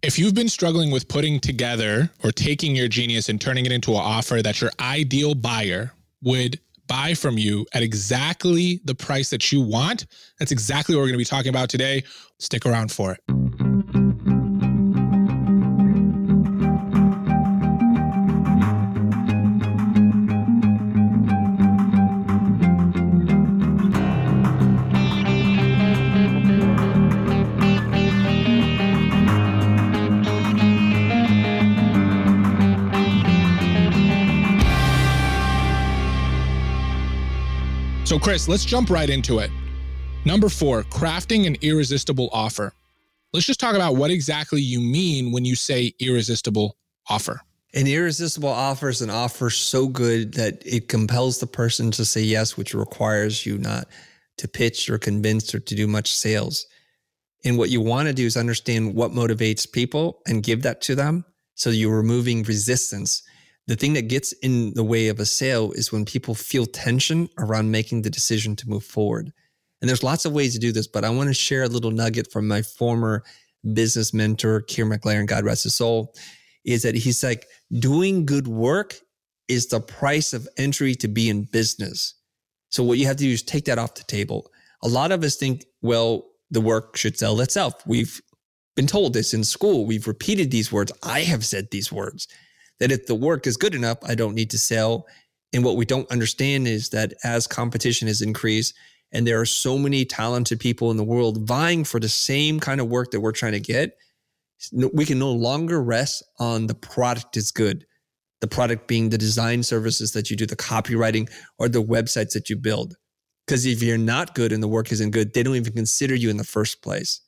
If you've been struggling with putting together or taking your genius and turning it into an offer that your ideal buyer would buy from you at exactly the price that you want, that's exactly what we're going to be talking about today. Stick around for it. Chris, let's jump right into it. Number four, crafting an irresistible offer. Let's just talk about what exactly you mean when you say irresistible offer. An irresistible offer is an offer so good that it compels the person to say yes, which requires you not to pitch or convince or to do much sales. And what you want to do is understand what motivates people and give that to them. So you're removing resistance the thing that gets in the way of a sale is when people feel tension around making the decision to move forward. And there's lots of ways to do this, but I want to share a little nugget from my former business mentor, Kier McLaren, God rest his soul, is that he's like, doing good work is the price of entry to be in business. So what you have to do is take that off the table. A lot of us think, well, the work should sell itself. We've been told this in school. We've repeated these words. I have said these words that if the work is good enough, I don't need to sell. And what we don't understand is that as competition has increased, and there are so many talented people in the world vying for the same kind of work that we're trying to get, we can no longer rest on the product is good. The product being the design services that you do, the copywriting, or the websites that you build. Because if you're not good and the work isn't good, they don't even consider you in the first place.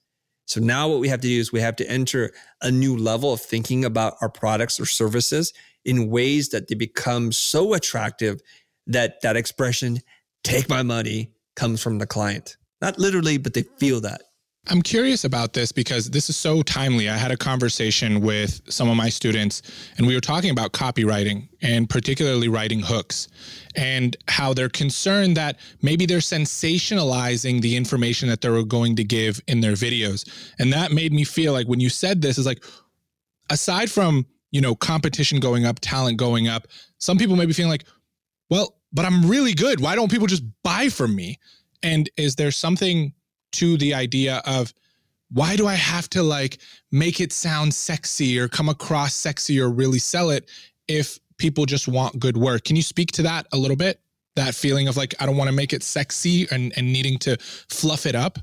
So now what we have to do is we have to enter a new level of thinking about our products or services in ways that they become so attractive that that expression, take my money, comes from the client. Not literally, but they feel that. I'm curious about this because this is so timely. I had a conversation with some of my students, and we were talking about copywriting and particularly writing hooks and how they're concerned that maybe they're sensationalizing the information that they're going to give in their videos. And that made me feel like when you said this, is like, aside from, you know, competition going up, talent going up, some people may be feeling like, well, but I'm really good. Why don't people just buy from me? And is there something to the idea of why do I have to like make it sound sexy or come across sexy or really sell it if people just want good work? Can you speak to that a little bit? That feeling of like, I don't want to make it sexy and, and needing to fluff it up?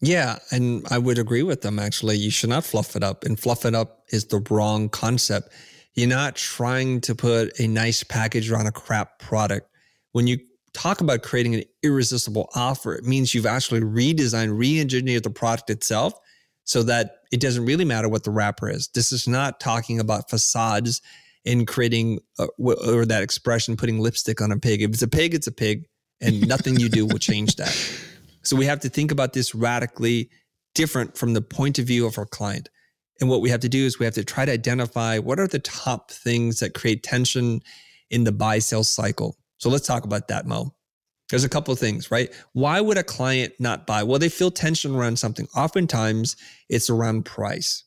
Yeah. And I would agree with them actually. You should not fluff it up. And fluff it up is the wrong concept. You're not trying to put a nice package around a crap product. When you talk about creating an irresistible offer, it means you've actually redesigned, re engineered the product itself so that it doesn't really matter what the wrapper is. This is not talking about facades and creating uh, or that expression putting lipstick on a pig. If it's a pig, it's a pig, and nothing you do will change that. So we have to think about this radically different from the point of view of our client. And what we have to do is we have to try to identify what are the top things that create tension in the buy sell cycle. So let's talk about that, Mo. There's a couple of things, right? Why would a client not buy? Well, they feel tension around something. Oftentimes, it's around price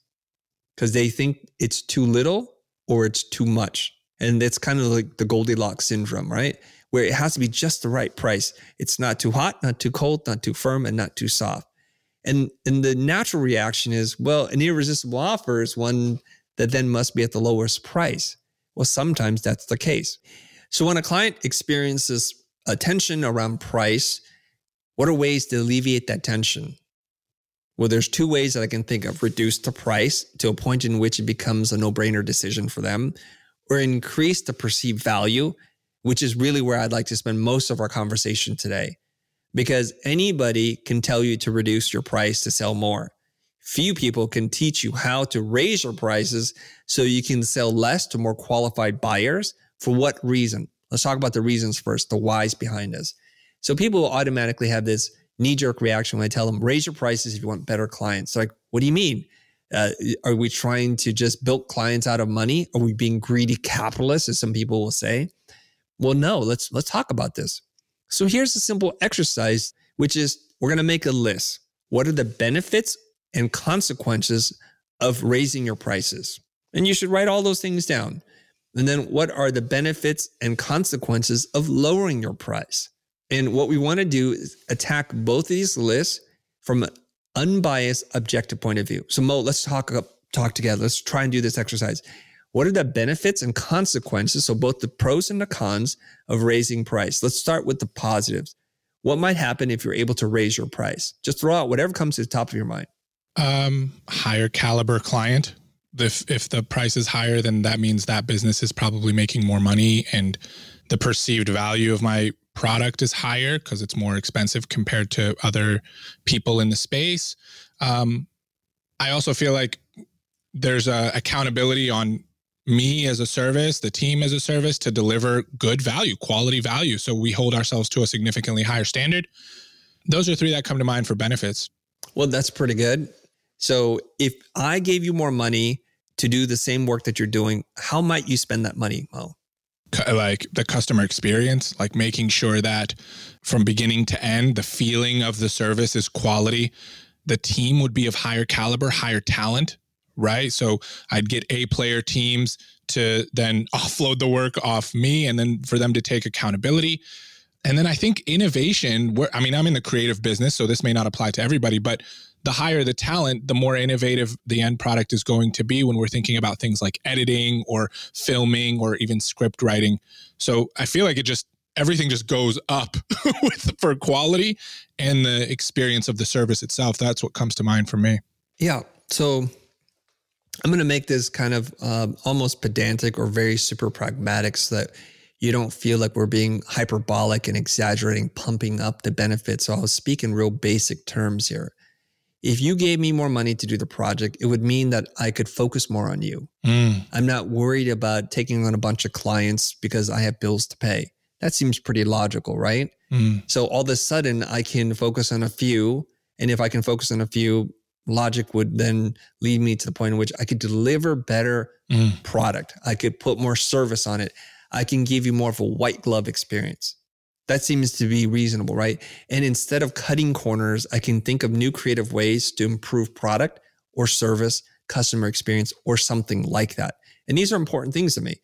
because they think it's too little or it's too much. And it's kind of like the Goldilocks syndrome, right? Where it has to be just the right price. It's not too hot, not too cold, not too firm, and not too soft. And, and the natural reaction is, well, an irresistible offer is one that then must be at the lowest price. Well, sometimes that's the case. So when a client experiences a tension around price, what are ways to alleviate that tension? Well, there's two ways that I can think of reduce the price to a point in which it becomes a no brainer decision for them, or increase the perceived value, which is really where I'd like to spend most of our conversation today. Because anybody can tell you to reduce your price to sell more. Few people can teach you how to raise your prices so you can sell less to more qualified buyers for what reason? Let's talk about the reasons first, the whys behind this. So people will automatically have this knee jerk reaction when I tell them, raise your prices if you want better clients. They're like, what do you mean? Uh, are we trying to just build clients out of money? Are we being greedy capitalists, as some people will say? Well, no, let's let's talk about this. So here's a simple exercise, which is we're going to make a list. What are the benefits and consequences of raising your prices. And you should write all those things down. And then what are the benefits and consequences of lowering your price? And what we want to do is attack both of these lists from an unbiased, objective point of view. So Mo, let's talk talk together. Let's try and do this exercise. What are the benefits and consequences? So both the pros and the cons of raising price. Let's start with the positives. What might happen if you're able to raise your price? Just throw out whatever comes to the top of your mind. Um, higher caliber client. If if the price is higher, then that means that business is probably making more money, and the perceived value of my product is higher because it's more expensive compared to other people in the space. Um, I also feel like there's a accountability on me as a service, the team as a service to deliver good value, quality value. So we hold ourselves to a significantly higher standard. Those are three that come to mind for benefits. Well, that's pretty good. So if I gave you more money to do the same work that you're doing, how might you spend that money, Mo? Like the customer experience, like making sure that from beginning to end, the feeling of the service is quality. The team would be of higher caliber, higher talent right? So I'd get A player teams to then offload the work off me and then for them to take accountability. And then I think innovation, where I mean, I'm in the creative business, so this may not apply to everybody, but the higher the talent, the more innovative the end product is going to be when we're thinking about things like editing or filming or even script writing. So I feel like it just everything just goes up with for quality and the experience of the service itself. That's what comes to mind for me. Yeah. So I'm going to make this kind of um, almost pedantic or very super pragmatic so that you don't feel like we're being hyperbolic and exaggerating, pumping up the benefits. So I'll speak in real basic terms here. If you gave me more money to do the project, it would mean that I could focus more on you. Mm. I'm not worried about taking on a bunch of clients because I have bills to pay. That seems pretty logical, right? Mm. So all of a sudden, I can focus on a few. And if I can focus on a few, logic would then lead me to the point in which I could deliver better mm. product. I could put more service on it. I can give you more of a white glove experience. That seems to be reasonable, right? And instead of cutting corners, I can think of new creative ways to improve product or service, customer experience, or something like that. And these are important things to me.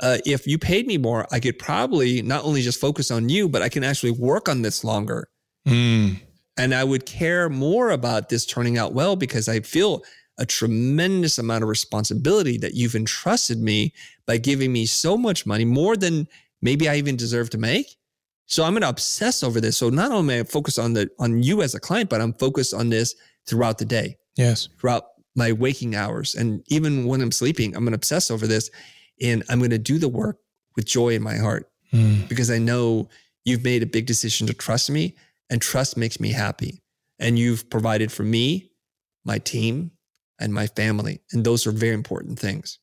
Uh, if you paid me more, I could probably not only just focus on you, but I can actually work on this longer. Mm. And I would care more about this turning out well because I feel a tremendous amount of responsibility that you've entrusted me by giving me so much money, more than maybe I even deserve to make. So I'm going to obsess over this. So not only am I focused on the on you as a client, but I'm focused on this throughout the day. Yes. Throughout my waking hours. And even when I'm sleeping, I'm going to obsess over this. And I'm going to do the work with joy in my heart mm. because I know you've made a big decision to trust me and trust makes me happy. And you've provided for me, my team, and my family. And those are very important things.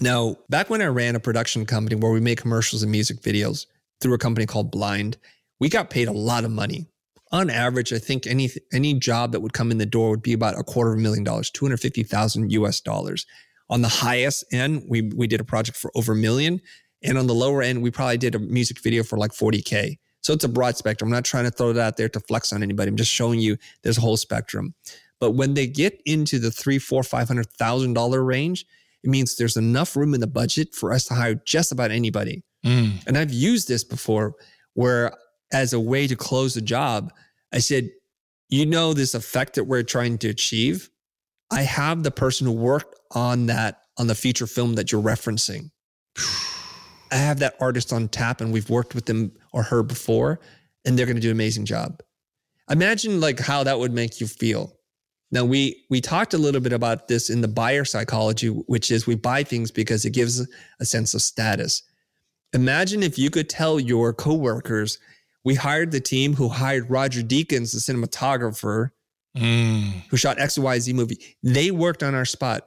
Now, back when I ran a production company where we made commercials and music videos through a company called Blind, we got paid a lot of money. On average, I think any any job that would come in the door would be about a quarter of a million dollars, 250,000 US dollars. On the highest end, we we did a project for over a million, and on the lower end, we probably did a music video for like 40k. So it's a broad spectrum. I'm not trying to throw it out there to flex on anybody. I'm just showing you there's a whole spectrum. But when they get into the three, four, five hundred thousand dollar range, it means there's enough room in the budget for us to hire just about anybody. Mm. And I've used this before where as a way to close a job, I said, you know, this effect that we're trying to achieve. I have the person who worked on that on the feature film that you're referencing. I have that artist on tap and we've worked with them or her before and they're going to do an amazing job. Imagine like how that would make you feel. Now we we talked a little bit about this in the buyer psychology which is we buy things because it gives a sense of status. Imagine if you could tell your coworkers we hired the team who hired Roger Deakins the cinematographer mm. who shot XYZ movie. They worked on our spot.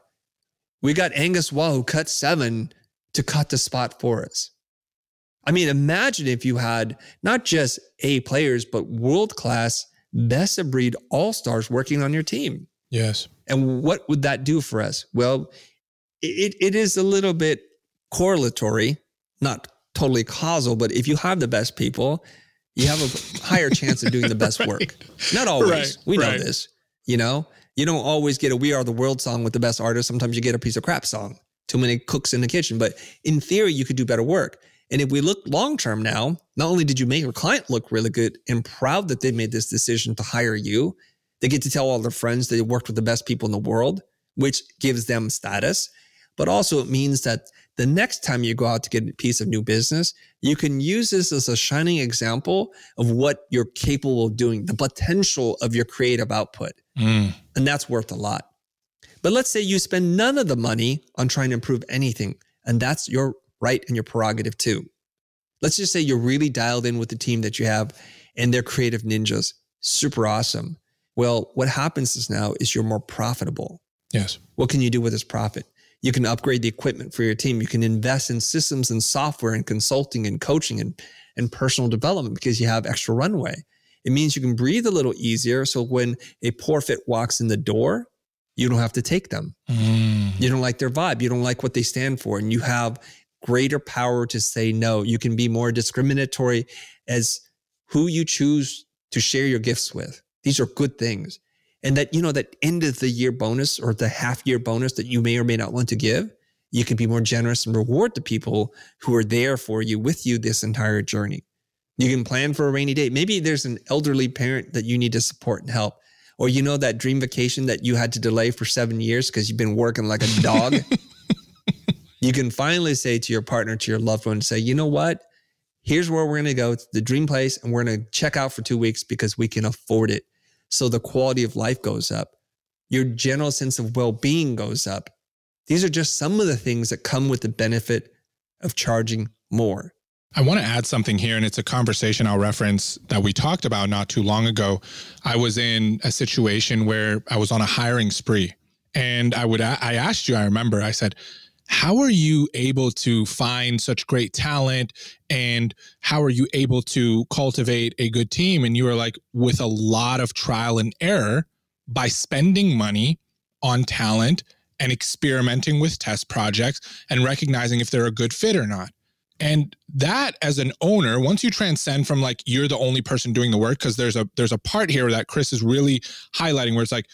We got Angus Wall who cut 7 to cut the spot for us. I mean, imagine if you had not just A players, but world class, best of breed all stars working on your team. Yes. And what would that do for us? Well, it, it is a little bit correlatory, not totally causal, but if you have the best people, you have a higher chance of doing the best work. Not always. Right, we know right. this. You know, You don't always get a We Are the World song with the best artist. Sometimes you get a piece of crap song. Too many cooks in the kitchen. But in theory, you could do better work. And if we look long term now, not only did you make your client look really good and proud that they made this decision to hire you, they get to tell all their friends they worked with the best people in the world, which gives them status. But also, it means that the next time you go out to get a piece of new business, you can use this as a shining example of what you're capable of doing, the potential of your creative output. Mm. And that's worth a lot. But let's say you spend none of the money on trying to improve anything, and that's your right and your prerogative too. Let's just say you're really dialed in with the team that you have and they're creative ninjas. Super awesome. Well, what happens is now is you're more profitable. Yes. What can you do with this profit? You can upgrade the equipment for your team. You can invest in systems and software and consulting and coaching and, and personal development because you have extra runway. It means you can breathe a little easier. So when a poor fit walks in the door, you don't have to take them. Mm. You don't like their vibe. You don't like what they stand for. And you have greater power to say no. You can be more discriminatory as who you choose to share your gifts with. These are good things. And that, you know, that end of the year bonus or the half year bonus that you may or may not want to give, you can be more generous and reward the people who are there for you with you this entire journey. You can plan for a rainy day. Maybe there's an elderly parent that you need to support and help. Or you know that dream vacation that you had to delay for seven years because you've been working like a dog you can finally say to your partner, to your loved one, say, you know what? Here's where we're going to go. It's the dream place, and we're going to check out for two weeks because we can afford it. So the quality of life goes up. Your general sense of well being goes up. These are just some of the things that come with the benefit of charging more. I want to add something here, and it's a conversation I'll reference that we talked about not too long ago. I was in a situation where I was on a hiring spree, and I would I asked you, I remember, I said, how are you able to find such great talent? And how are you able to cultivate a good team? And you are like with a lot of trial and error by spending money on talent and experimenting with test projects and recognizing if they're a good fit or not. And that as an owner once you transcend from like you're the only person doing the work because there's a there's a part here that chris is really highlighting where it's like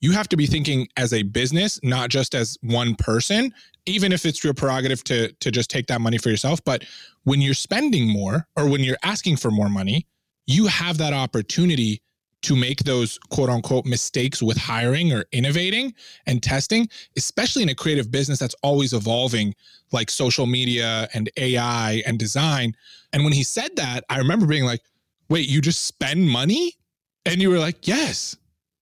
you have to be thinking as a business, not just as one person, even if it's your prerogative to to just take that money for yourself. But when you're spending more or when you're asking for more money, you have that opportunity to make those quote unquote mistakes with hiring or innovating and testing, especially in a creative business that's always evolving, like social media and AI and design. And when he said that, I remember being like, wait, you just spend money? And you were like, yes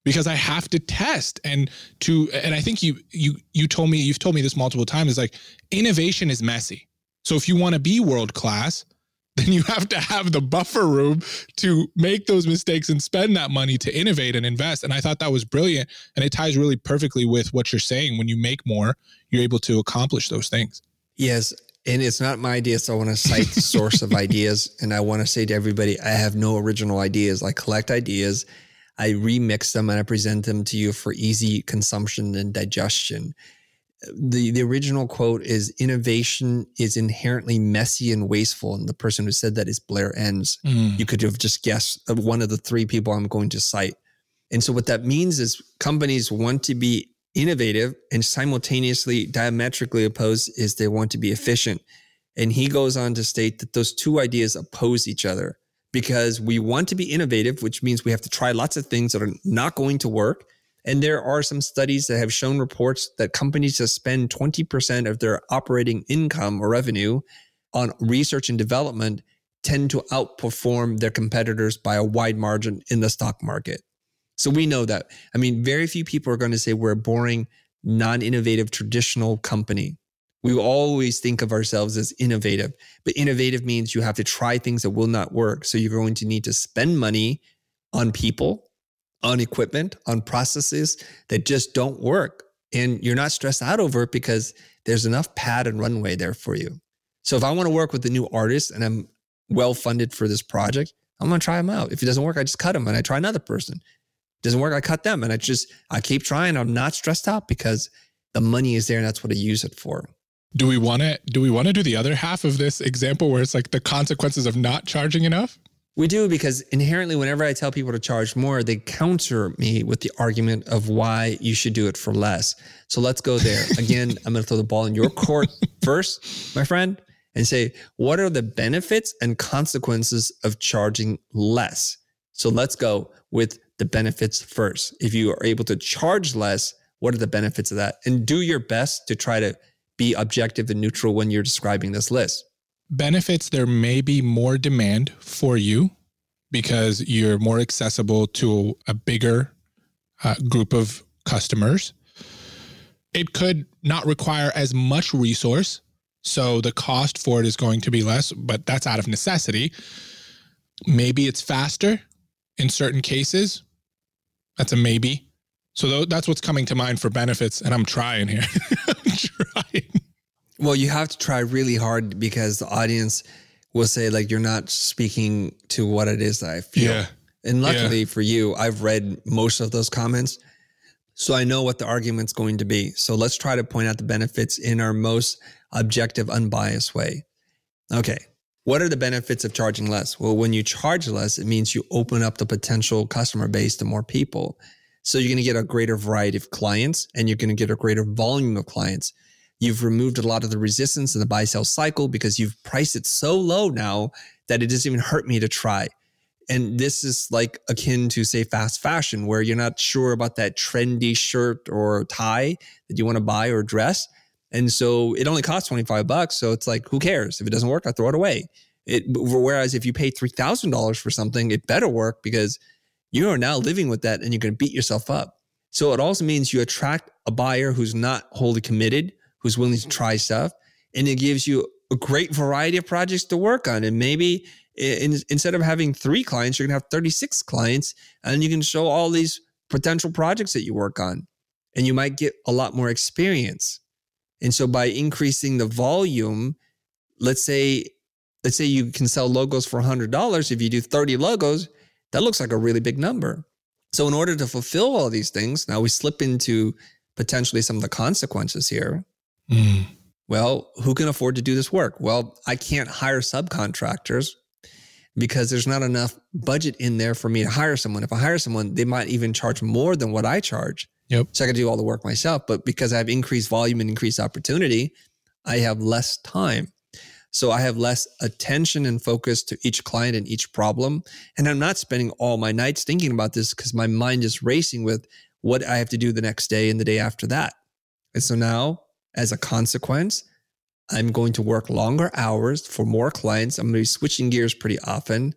because I have to test and to and I think you you you told me you've told me this multiple times is like innovation is messy. So if you want to be world class, then you have to have the buffer room to make those mistakes and spend that money to innovate and invest. And I thought that was brilliant and it ties really perfectly with what you're saying when you make more, you're able to accomplish those things. Yes, and it's not my idea. So I want to cite the source of ideas. And I want to say to everybody, I have no original ideas. I collect ideas I remix them and I present them to you for easy consumption and digestion. The, the original quote is innovation is inherently messy and wasteful. And the person who said that is Blair Enns. Mm. You could have just guessed one of the three people I'm going to cite. And so what that means is companies want to be innovative and simultaneously diametrically opposed is they want to be efficient. And he goes on to state that those two ideas oppose each other because we want to be innovative, which means we have to try lots of things that are not going to work. And there are some studies that have shown reports that companies that spend 20% of their operating income or revenue on research and development tend to outperform their competitors by a wide margin in the stock market. So we know that. I mean, very few people are going to say we're a boring, non innovative, traditional company we always think of ourselves as innovative, but innovative means you have to try things that will not work. So you're going to need to spend money on people, on equipment, on processes that just don't work. And you're not stressed out over it because there's enough pad and runway there for you. So if I want to work with a new artist and I'm well funded for this project, I'm going to try them out. If it doesn't work, I just cut them and I try another person. Doesn't work, I cut them and I just, I keep trying. I'm not stressed out because the money is there and that's what I use it for do we want to do we want to do the other half of this example where it's like the consequences of not charging enough We do because inherently, whenever I tell people to charge more, they counter me with the argument of why you should do it for less. So let's go there. Again, I'm going to throw the ball in your court first, my friend, and say, what are the benefits and consequences of charging less? So let's go with the benefits first. If you are able to charge less, what are the benefits of that? And do your best to try to be objective and neutral when you're describing this list benefits there may be more demand for you because you're more accessible to a bigger uh, group of customers. It could not require as much resource. So the cost for it is going to be less, but that's out of necessity. Maybe it's faster in certain cases. That's a maybe. So that's what's coming to mind for benefits. And I'm trying here. I'm trying. Well, you have to try really hard because the audience will say like you're not speaking to what it is that I feel. Yeah. And luckily yeah. for you, I've read most of those comments. So I know what the argument's going to be. So let's try to point out the benefits in our most objective, unbiased way. Okay. What are the benefits of charging less? Well, when you charge less, it means you open up the potential customer base to more people. So you're going to get a greater variety of clients and you're going to get a greater volume of clients. You've removed a lot of the resistance in the buy sell cycle because you've priced it so low now that it doesn't even hurt me to try. And this is like akin to, say, fast fashion, where you're not sure about that trendy shirt or tie that you want to buy or dress. And so it only costs 25 bucks. So it's like, who cares? If it doesn't work, I throw it away. It, whereas if you pay $3,000 for something, it better work because you are now living with that and you're going to beat yourself up. So it also means you attract a buyer who's not wholly committed, who's willing to try stuff. And it gives you a great variety of projects to work on. And maybe in, instead of having three clients, you're going to have 36 clients and you can show all these potential projects that you work on. And you might get a lot more experience. And so by increasing the volume, let's say, let's say you can sell logos for $100. If you do 30 logos, that looks like a really big number. So in order to fulfill all these things, now we slip into potentially some of the consequences here. Mm. Well, who can afford to do this work? Well, I can't hire subcontractors because there's not enough budget in there for me to hire someone. If I hire someone, they might even charge more than what I charge. Yep. So I can do all the work myself. But because I have increased volume and increased opportunity, I have less time. So I have less attention and focus to each client and each problem. And I'm not spending all my nights thinking about this because my mind is racing with what I have to do the next day and the day after that. And so now as a consequence, I'm going to work longer hours for more clients. I'm going to be switching gears pretty often.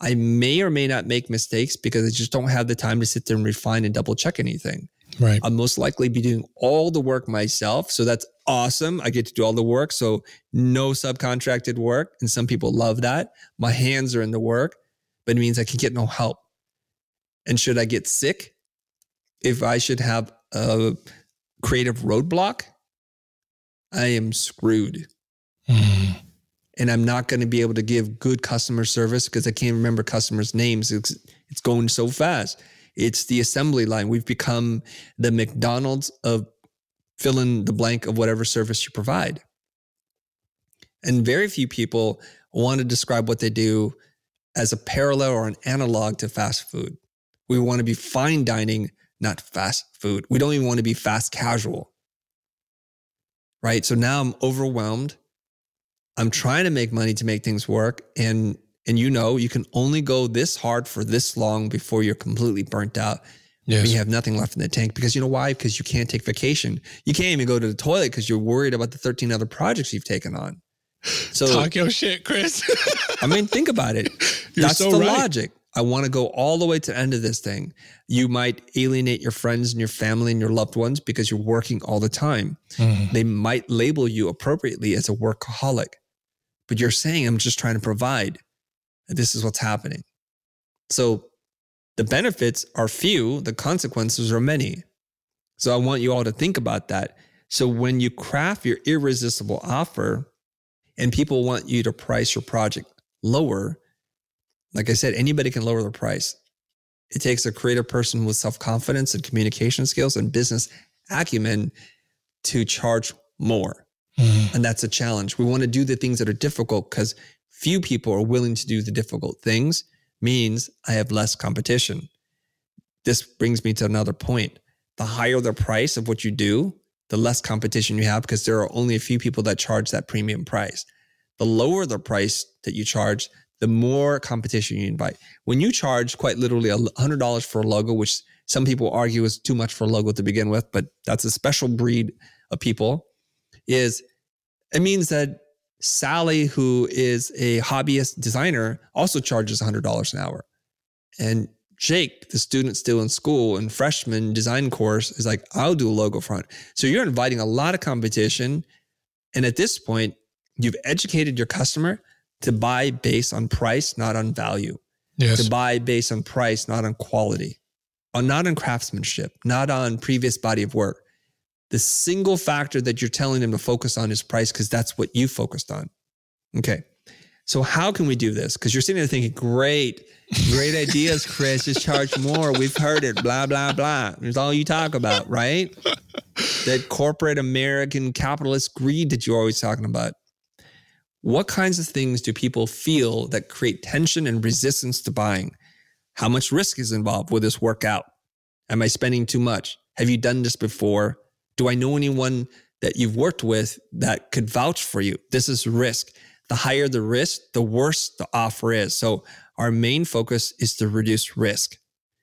I may or may not make mistakes because I just don't have the time to sit there and refine and double check anything. Right. I'll most likely be doing all the work myself. So that's awesome. I get to do all the work. So no subcontracted work. And some people love that. My hands are in the work, but it means I can get no help. And should I get sick? If I should have a creative roadblock, I am screwed. Mm. And I'm not going to be able to give good customer service because I can't remember customers' names. It's, it's going so fast. It's the assembly line. We've become the McDonald's of fill in the blank of whatever service you provide. And very few people want to describe what they do as a parallel or an analog to fast food. We want to be fine dining, not fast food. We don't even want to be fast casual right? So now I'm overwhelmed. I'm trying to make money to make things work. And and you know, you can only go this hard for this long before you're completely burnt out. Yes. You have nothing left in the tank because you know why? Because you can't take vacation. You can't even go to the toilet because you're worried about the 13 other projects you've taken on. So talk your shit, Chris. I mean, think about it. You're That's so the right. logic. I want to go all the way to the end of this thing. You might alienate your friends and your family and your loved ones because you're working all the time. Mm-hmm. They might label you appropriately as a workaholic, but you're saying, I'm just trying to provide. And this is what's happening. So the benefits are few, the consequences are many. So I want you all to think about that. So when you craft your irresistible offer and people want you to price your project lower, like I said, anybody can lower the price. It takes a creative person with self confidence and communication skills and business acumen to charge more. Mm-hmm. And that's a challenge. We want to do the things that are difficult because few people are willing to do the difficult things. means I have less competition. This brings me to another point. The higher the price of what you do, the less competition you have because there are only a few people that charge that premium price. The lower the price that you charge, the more competition you invite. When you charge quite literally $100 for a logo, which some people argue is too much for a logo to begin with, but that's a special breed of people, is it means that Sally, who is a hobbyist designer, also charges $100 an hour. And Jake, the student still in school and freshman design course, is like, I'll do a logo front. So you're inviting a lot of competition. And at this point, you've educated your customer to buy based on price, not on value. Yes. To buy based on price, not on quality, on not on craftsmanship, not on previous body of work. The single factor that you're telling them to focus on is price because that's what you focused on. Okay. So how can we do this? Because you're sitting there thinking, great, great ideas, Chris. Just charge more. We've heard it. Blah blah blah. It's all you talk about, right? that corporate American capitalist greed that you're always talking about. What kinds of things do people feel that create tension and resistance to buying? How much risk is involved? Will this work out? Am I spending too much? Have you done this before? Do I know anyone that you've worked with that could vouch for you? This is risk the higher the risk, the worse the offer is. So our main focus is to reduce risk.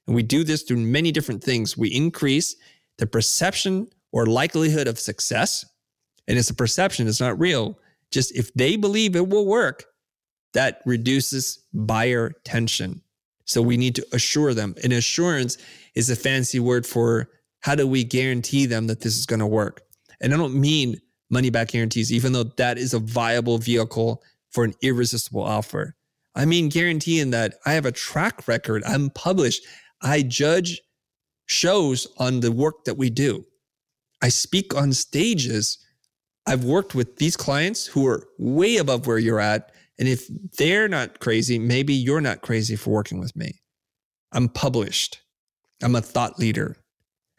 And we do this through many different things. We increase the perception or likelihood of success. And it's a perception, it's not real. Just if they believe it will work, that reduces buyer tension. So we need to assure them. And assurance is a fancy word for how do we guarantee them that this is going to work? And I don't mean money back guarantees, even though that is a viable vehicle for an irresistible offer. I mean, guaranteeing that I have a track record, I'm published, I judge shows on the work that we do. I speak on stages. I've worked with these clients who are way above where you're at. And if they're not crazy, maybe you're not crazy for working with me. I'm published. I'm a thought leader.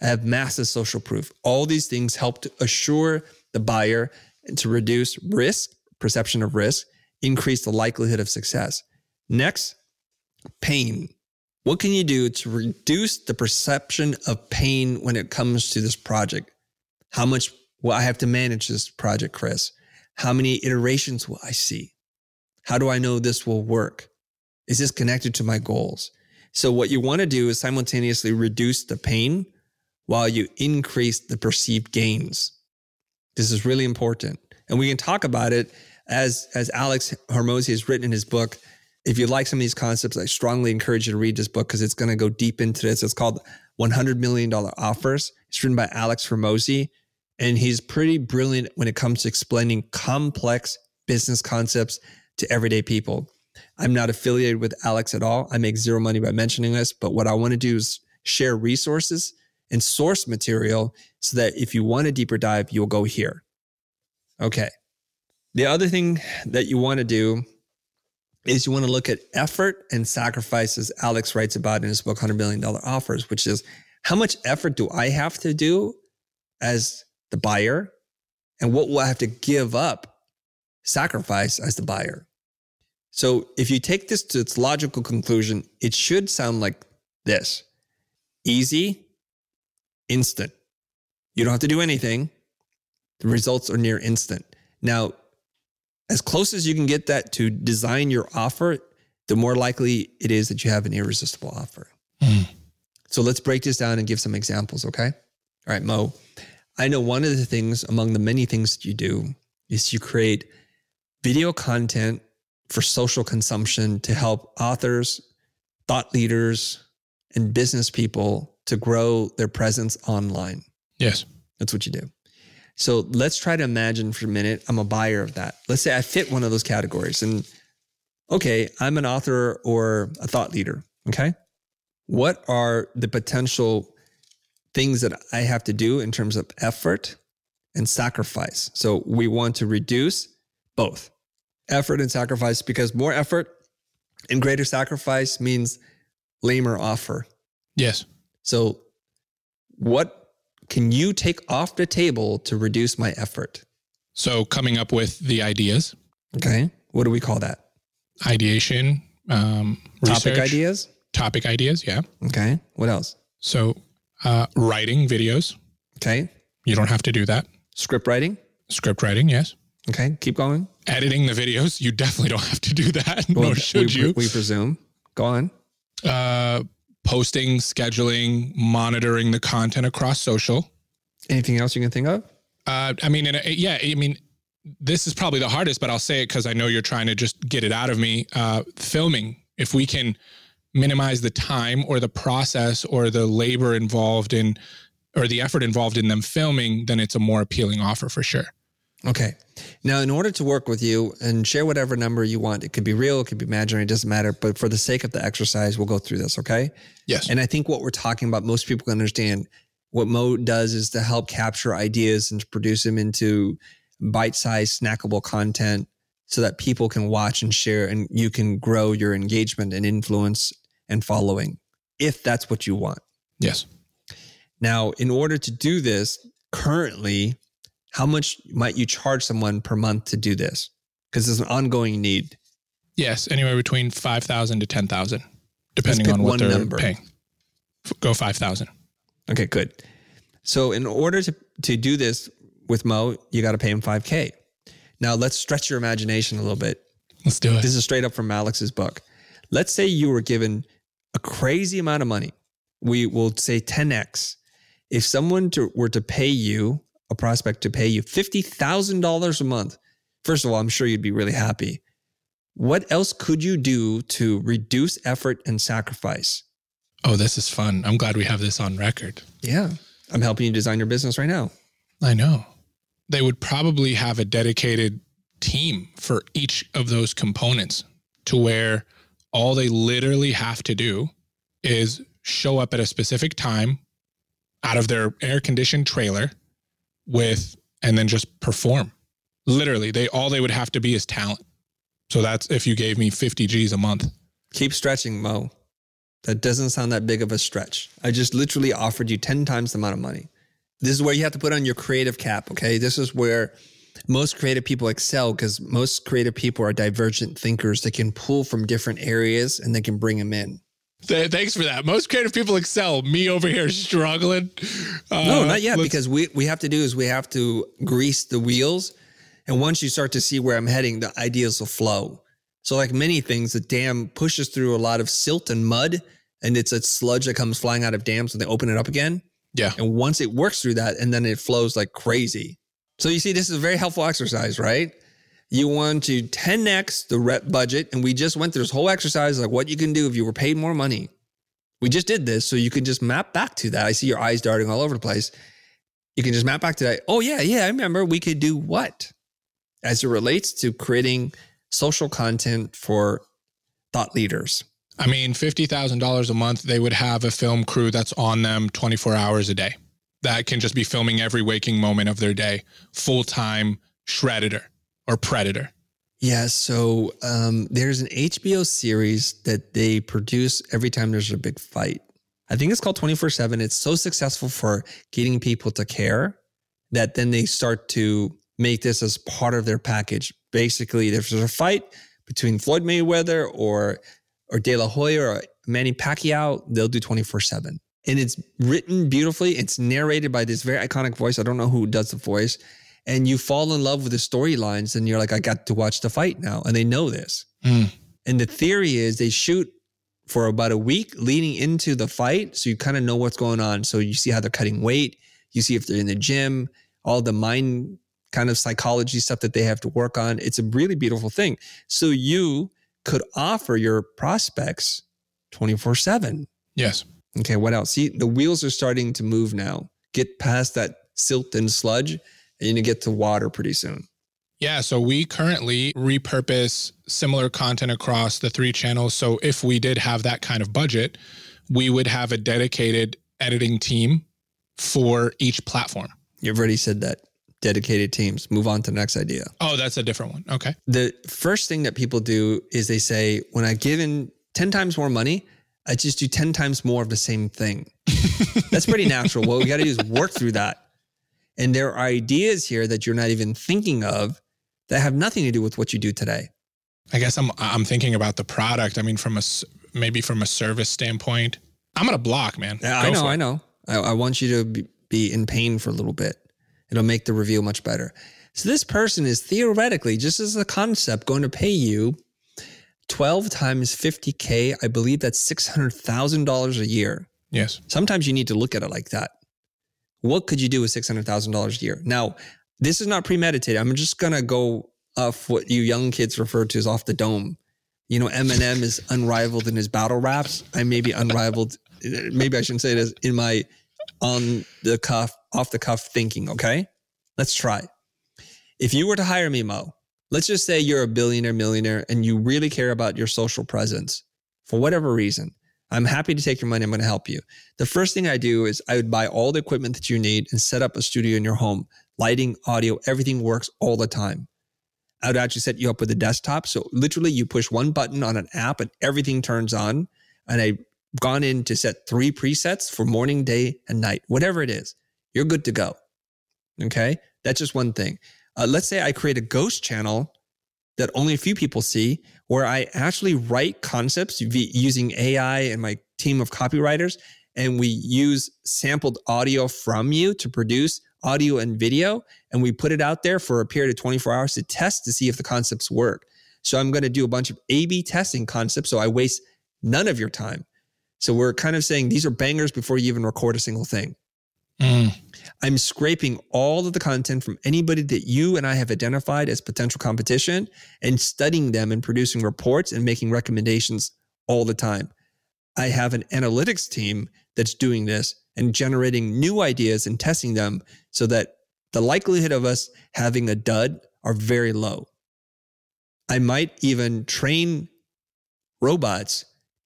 I have massive social proof. All these things help to assure the buyer and to reduce risk, perception of risk, increase the likelihood of success. Next, pain. What can you do to reduce the perception of pain when it comes to this project? How much will I have to manage this project, Chris? How many iterations will I see? How do I know this will work? Is this connected to my goals? So, what you want to do is simultaneously reduce the pain while you increase the perceived gains. This is really important. And we can talk about it as, as Alex Hormozi has written in his book. If you like some of these concepts, I strongly encourage you to read this book because it's going to go deep into this. It's called $100 Million Offers. It's written by Alex Hormozi. And he's pretty brilliant when it comes to explaining complex business concepts to everyday people. I'm not affiliated with Alex at all. I make zero money by mentioning this, but what I want to do is share resources and source material so that if you want a deeper dive, you'll go here. Okay. The other thing that you want to do is you want to look at effort and sacrifices Alex writes about in his book, $100 million offers, which is how much effort do I have to do as the buyer? And what will I have to give up, sacrifice as the buyer? So if you take this to its logical conclusion, it should sound like this easy, instant. You don't have to do anything. The results are near instant. Now, as close as you can get that to design your offer, the more likely it is that you have an irresistible offer. Mm. So let's break this down and give some examples, okay? All right, Mo. I know one of the things among the many things that you do is you create video content for social consumption to help authors, thought leaders, and business people to grow their presence online. Yes. That's what you do. So let's try to imagine for a minute I'm a buyer of that. Let's say I fit one of those categories and okay, I'm an author or a thought leader. Okay. What are the potential things that I have to do in terms of effort and sacrifice? So we want to reduce both effort and sacrifice because more effort and greater sacrifice means lamer offer. Yes. So, what can you take off the table to reduce my effort? So, coming up with the ideas. Okay. What do we call that? Ideation, um, Topic research, ideas. topic ideas. Yeah. Okay. What else? So uh, writing videos. Okay. You don't have to do that. Script writing. Script writing, yes. Okay. Keep going. Editing the videos, you definitely don't have to do that, Well, nor should we, you. We presume. Go on. Uh, posting, scheduling, monitoring the content across social. Anything else you can think of? Uh, I mean, uh, yeah, I mean, this is probably the hardest, but I'll say it because I know you're trying to just get it out of me. Uh, filming, if we can minimize the time or the process or the labor involved in, or the effort involved in them filming, then it's a more appealing offer for sure. Okay. Now, in order to work with you and share whatever number you want, it could be real, it could be imaginary, it doesn't matter. But for the sake of the exercise, we'll go through this. Okay. Yes. And I think what we're talking about, most people can understand what Mo does is to help capture ideas and to produce them into bite sized, snackable content so that people can watch and share and you can grow your engagement and influence and following if that's what you want. yes. Now, in order to do this, currently, how much might you charge someone per month to do this? Because it's an ongoing need. Yes. Anywhere between 5,000 to 10,000, depending on what they're number. paying. Go 5,000. Okay, good. So in order to, to do this with Mo, you got to pay him 5K. Now let's stretch your imagination a little bit. Let's do it. This is straight up from Alex's book. Let's say you were given a crazy amount of money. We will say 10x. If someone to, were to pay you, a prospect to pay you $50,000 a month, first of all, I'm sure you'd be really happy. What else could you do to reduce effort and sacrifice? Oh, this is fun. I'm glad we have this on record. Yeah, I'm helping you design your business right now. I know. They would probably have a dedicated team for each of those components to where all they literally have to do is show up at a specific time out of their air conditioned trailer with and then just perform. Literally, they all they would have to be is talent. So that's if you gave me 50 G's a month. Keep stretching, Mo. That doesn't sound that big of a stretch. I just literally offered you 10 times the amount of money. This is where you have to put on your creative cap, okay? This is where most creative people excel because most creative people are divergent thinkers that can pull from different areas and they can bring them in. Th- Thanks for that. Most creative people excel. Me over here struggling. Uh, No, not yet, because we we have to do is we have to grease the wheels. And once you start to see where I'm heading, the ideas will flow. So, like many things, the dam pushes through a lot of silt and mud, and it's a sludge that comes flying out of dams when they open it up again. yeah. And once it works through that, and then it flows like crazy. So you see, this is a very helpful exercise, right? You want to 10x the rep budget, and we just went through this whole exercise like what you can do if you were paid more money. We just did this, so you can just map back to that. I see your eyes darting all over the place. You can just map back to that. Oh yeah, yeah, I remember. We could do what as it relates to creating social content for thought leaders. I mean, $50,000 a month, they would have a film crew that's on them 24 hours a day that can just be filming every waking moment of their day, full time shreditor or preditor. Yeah, so um, there's an HBO series that they produce every time there's a big fight. I think it's called 24 7. It's so successful for getting people to care that then they start to make this as part of their package. Basically, if there's a fight between Floyd Mayweather or or De La Hoya or Manny Pacquiao, they'll do 24 7. And it's written beautifully. It's narrated by this very iconic voice. I don't know who does the voice. And you fall in love with the storylines, and you're like, I got to watch the fight now. And they know this. Mm. And the theory is they shoot for about a week leading into the fight. So you kind of know what's going on. So you see how they're cutting weight, you see if they're in the gym, all the mind kind of psychology stuff that they have to work on. It's a really beautiful thing. So you could offer your prospects 24 7. Yes. Okay, what else? See, the wheels are starting to move now. Get past that silt and sludge, and you're gonna get to water pretty soon. Yeah. So we currently repurpose similar content across the three channels. So if we did have that kind of budget, we would have a dedicated editing team for each platform. You've already said that. Dedicated teams. Move on to the next idea. Oh, that's a different one. Okay. The first thing that people do is they say, when I give in 10 times more money, I just do 10 times more of the same thing. That's pretty natural. What we got to do is work through that. And there are ideas here that you're not even thinking of that have nothing to do with what you do today. I guess I'm I'm thinking about the product. I mean, from a maybe from a service standpoint, I'm gonna block, man. Yeah, I know, I know. I, I want you to be, be in pain for a little bit. It'll make the review much better. So this person is theoretically, just as a concept, going to pay you 12 times 50K. I believe that's $600,000 a year. Yes. Sometimes you need to look at it like that. What could you do with $600,000 a year? Now, this is not premeditated. I'm just going to go off what you young kids refer to as off the dome. You know, Eminem is unrivaled in his battle raps. I may be unrivaled. Maybe I shouldn't say it as in my on the cuff, off the cuff thinking. Okay. Let's try. If you were to hire me, Mo, let's just say you're a billionaire, millionaire, and you really care about your social presence for whatever reason. I'm happy to take your money. I'm going to help you. The first thing I do is I would buy all the equipment that you need and set up a studio in your home. Lighting, audio, everything works all the time. I would actually set you up with a desktop. So literally you push one button on an app and everything turns on. And I've gone in to set three presets for morning, day, and night, whatever it is. You're good to go. Okay. That's just one thing. Uh, let's say I create a ghost channel that only a few people see, where I actually write concepts using AI and my team of copywriters, and we use sampled audio from you to produce audio and video, and we put it out there for a period of 24 hours to test to see if the concepts work. So I'm going to do a bunch of A B testing concepts so I waste none of your time. So we're kind of saying these are bangers before you even record a single thing. Mm. I'm scraping all of the content from anybody that you and I have identified as potential competition and studying them and producing reports and making recommendations all the time. I have an analytics team that's doing this and generating new ideas and testing them so that the likelihood of us having a dud are very low. I might even train robots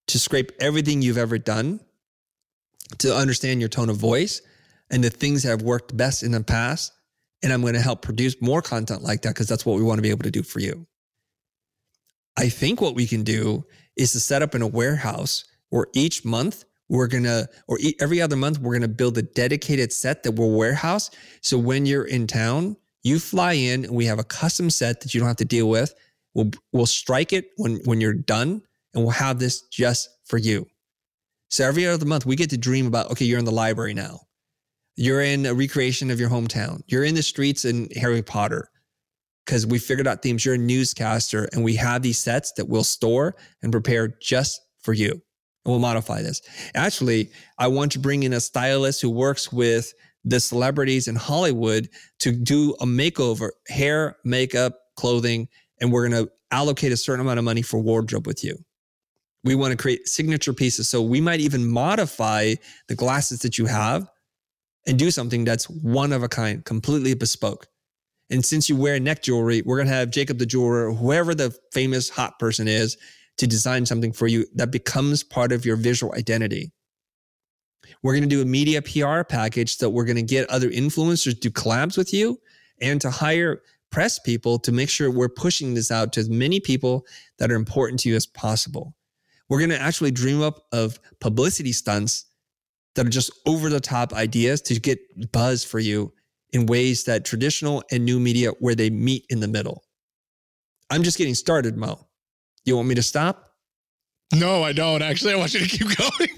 to scrape everything you've ever done to understand your tone of voice and the things that have worked best in the past. And I'm going to help produce more content like that because that's what we want to be able to do for you. I think what we can do is to set up in a warehouse where each month we're going to, or every other month, we're going to build a dedicated set that will warehouse. So when you're in town, you fly in and we have a custom set that you don't have to deal with. We'll, we'll strike it when, when you're done and we'll have this just for you. So every other month, we get to dream about, okay, you're in the library now. You're in a recreation of your hometown. You're in the streets in Harry Potter because we figured out themes. You're a newscaster, and we have these sets that we'll store and prepare just for you. And we'll modify this. Actually, I want to bring in a stylist who works with the celebrities in Hollywood to do a makeover, hair, makeup, clothing, and we're going to allocate a certain amount of money for wardrobe with you. We want to create signature pieces. So we might even modify the glasses that you have and do something that's one of a kind, completely bespoke. And since you wear neck jewelry, we're going to have Jacob the jeweler, whoever the famous hot person is, to design something for you that becomes part of your visual identity. We're going to do a media PR package that we're going to get other influencers to collabs with you and to hire press people to make sure we're pushing this out to as many people that are important to you as possible. We're going to actually dream up of publicity stunts that are just over the top ideas to get buzz for you in ways that traditional and new media where they meet in the middle. I'm just getting started, Mo. You want me to stop? No, I don't. Actually, I want you to keep going.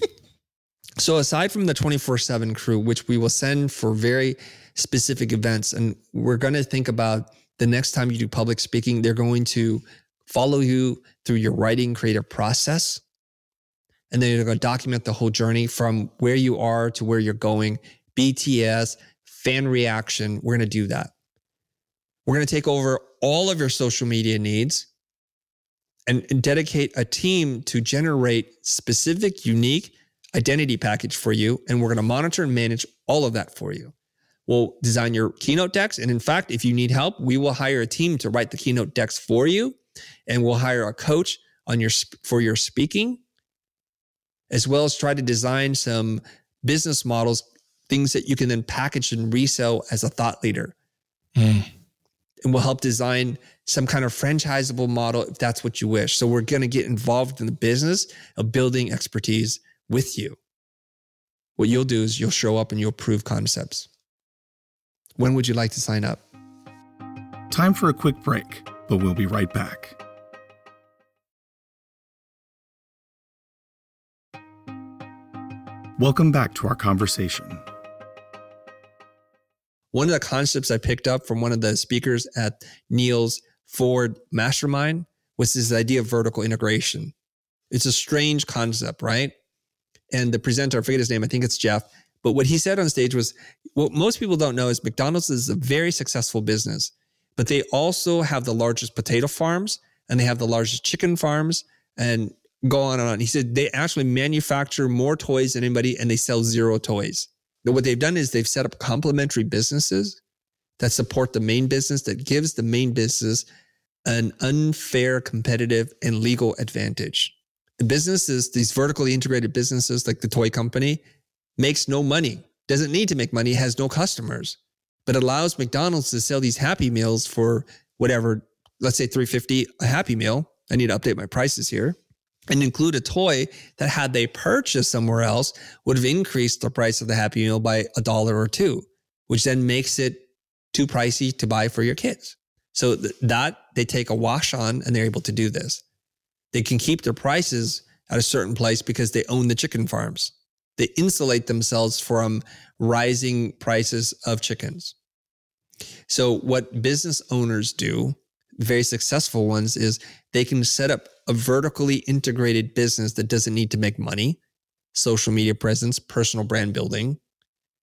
so, aside from the 24 7 crew, which we will send for very specific events, and we're going to think about the next time you do public speaking, they're going to follow you through your writing creative process and then you're going to document the whole journey from where you are to where you're going. BTS, fan reaction. We're going to do that. We're going to take over all of your social media needs and, and dedicate a team to generate specific, unique identity package for you. And we're going to monitor and manage all of that for you. We'll design your keynote decks. And in fact, if you need help, we will hire a team to write the keynote decks for you. And we'll hire a coach on your for your speaking as well as try to design some business models, things that you can then package and resell as a thought leader. Mm. And we'll help design some kind of franchisable model if that's what you wish. So we're going to get involved in the business of building expertise with you. What you'll do is you'll show up and you'll prove concepts. When would you like to sign up? Time for a quick break, but we'll be right back. Welcome back to our conversation. One of the concepts I picked up from one of the speakers at Neil's Ford Mastermind was this idea of vertical integration. It's a strange concept, right? And the presenter, I forget his name, I think it's Jeff, but what he said on stage was what most people don't know is McDonald's is a very successful business, but they also have the largest potato farms and they have the largest chicken farms and go on and on. He said they actually manufacture more toys than anybody and they sell zero toys. Now, what they've done is they've set up complementary businesses that support the main business, that gives the main business an unfair competitive and legal advantage. The businesses, these vertically integrated businesses like the toy company, makes no money, doesn't need to make money, has no customers, but allows McDonald's to sell these happy meals for whatever, let's say 350 a happy meal. I need to update my prices here and include a toy that had they purchased somewhere else would have increased the price of the happy meal by a dollar or two which then makes it too pricey to buy for your kids. So th- that they take a wash on and they're able to do this. They can keep their prices at a certain place because they own the chicken farms. They insulate themselves from rising prices of chickens. So what business owners do very successful ones is they can set up a vertically integrated business that doesn't need to make money, social media presence, personal brand building,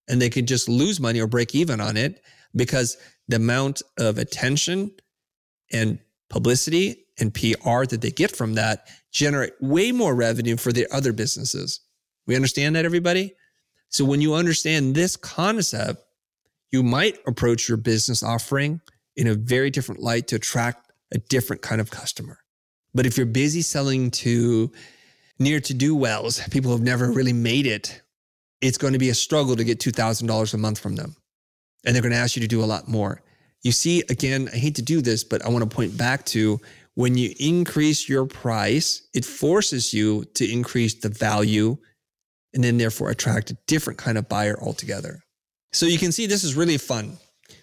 and they could just lose money or break even on it because the amount of attention and publicity and PR that they get from that generate way more revenue for their other businesses. We understand that, everybody? So when you understand this concept, you might approach your business offering in a very different light to attract a different kind of customer. But if you're busy selling to near to do wells, people who have never really made it, it's going to be a struggle to get $2,000 a month from them. And they're going to ask you to do a lot more. You see, again, I hate to do this, but I want to point back to when you increase your price, it forces you to increase the value and then therefore attract a different kind of buyer altogether. So you can see this is really fun.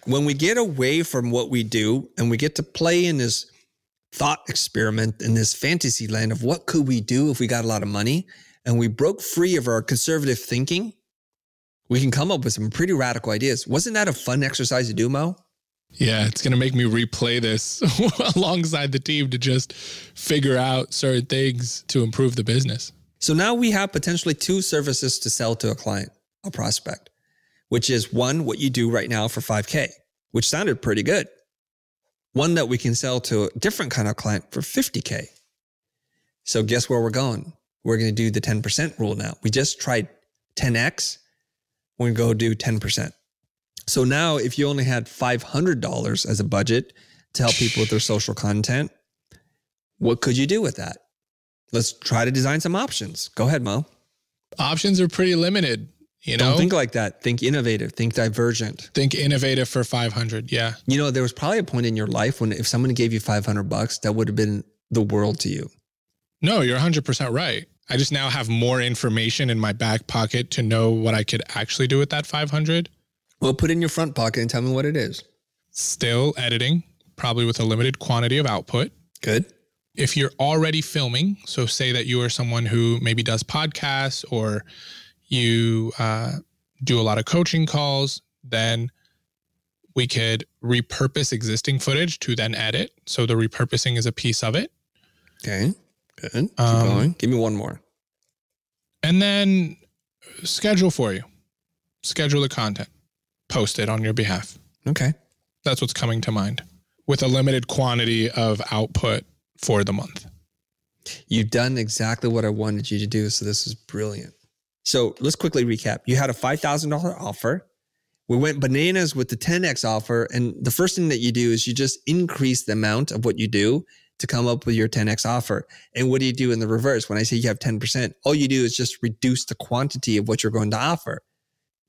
When we get away from what we do and we get to play in this thought experiment in this fantasy land of what could we do if we got a lot of money and we broke free of our conservative thinking, we can come up with some pretty radical ideas. Wasn't that a fun exercise to do, Mo? Yeah, it's going to make me replay this alongside the team to just figure out certain things to improve the business. So now we have potentially two services to sell to a client, a prospect, which is one, what you do right now for 5K, which sounded pretty good one that we can sell to a different kind of client for 50K. So guess where we're going? We're going to do the 10% rule now. We just tried 10X. We're going to go do 10%. So now if you only had $500 as a budget to help people with their social content, what could you do with that? Let's try to design some options. Go ahead, Mo. Options are pretty limited. You know, Don't think like that. Think innovative. Think divergent. think innovative for 500. Yeah. You know, there was probably a point in your life when if someone gave you 500 bucks, that would have been the world to you. No, you're 100% right. I just now have more information in my back pocket to know what I could actually do with that 500. Well, put it in your front pocket and tell me what it is. Still editing, probably with a limited quantity of output. Good. If you're already filming, so say that you are someone who maybe does podcasts or you uh, do a lot of coaching calls, then we could repurpose existing footage to then edit. So the repurposing is a piece of it. Okay. Good. Keep Um, going. Give me one more. And then schedule for you, schedule the content, post it on your behalf. Okay. That's what's coming to mind with a limited quantity of output for the month. You've done exactly what I wanted you to do. So this is brilliant. So let's quickly recap. You had a $5,000 offer. We went bananas with the 10X offer. And the first thing that you do is you just increase the amount of what you do to come up with your 10X offer. And what do you do in the reverse? When I say you have 10%, all you do is just reduce the quantity of what you're going to offer.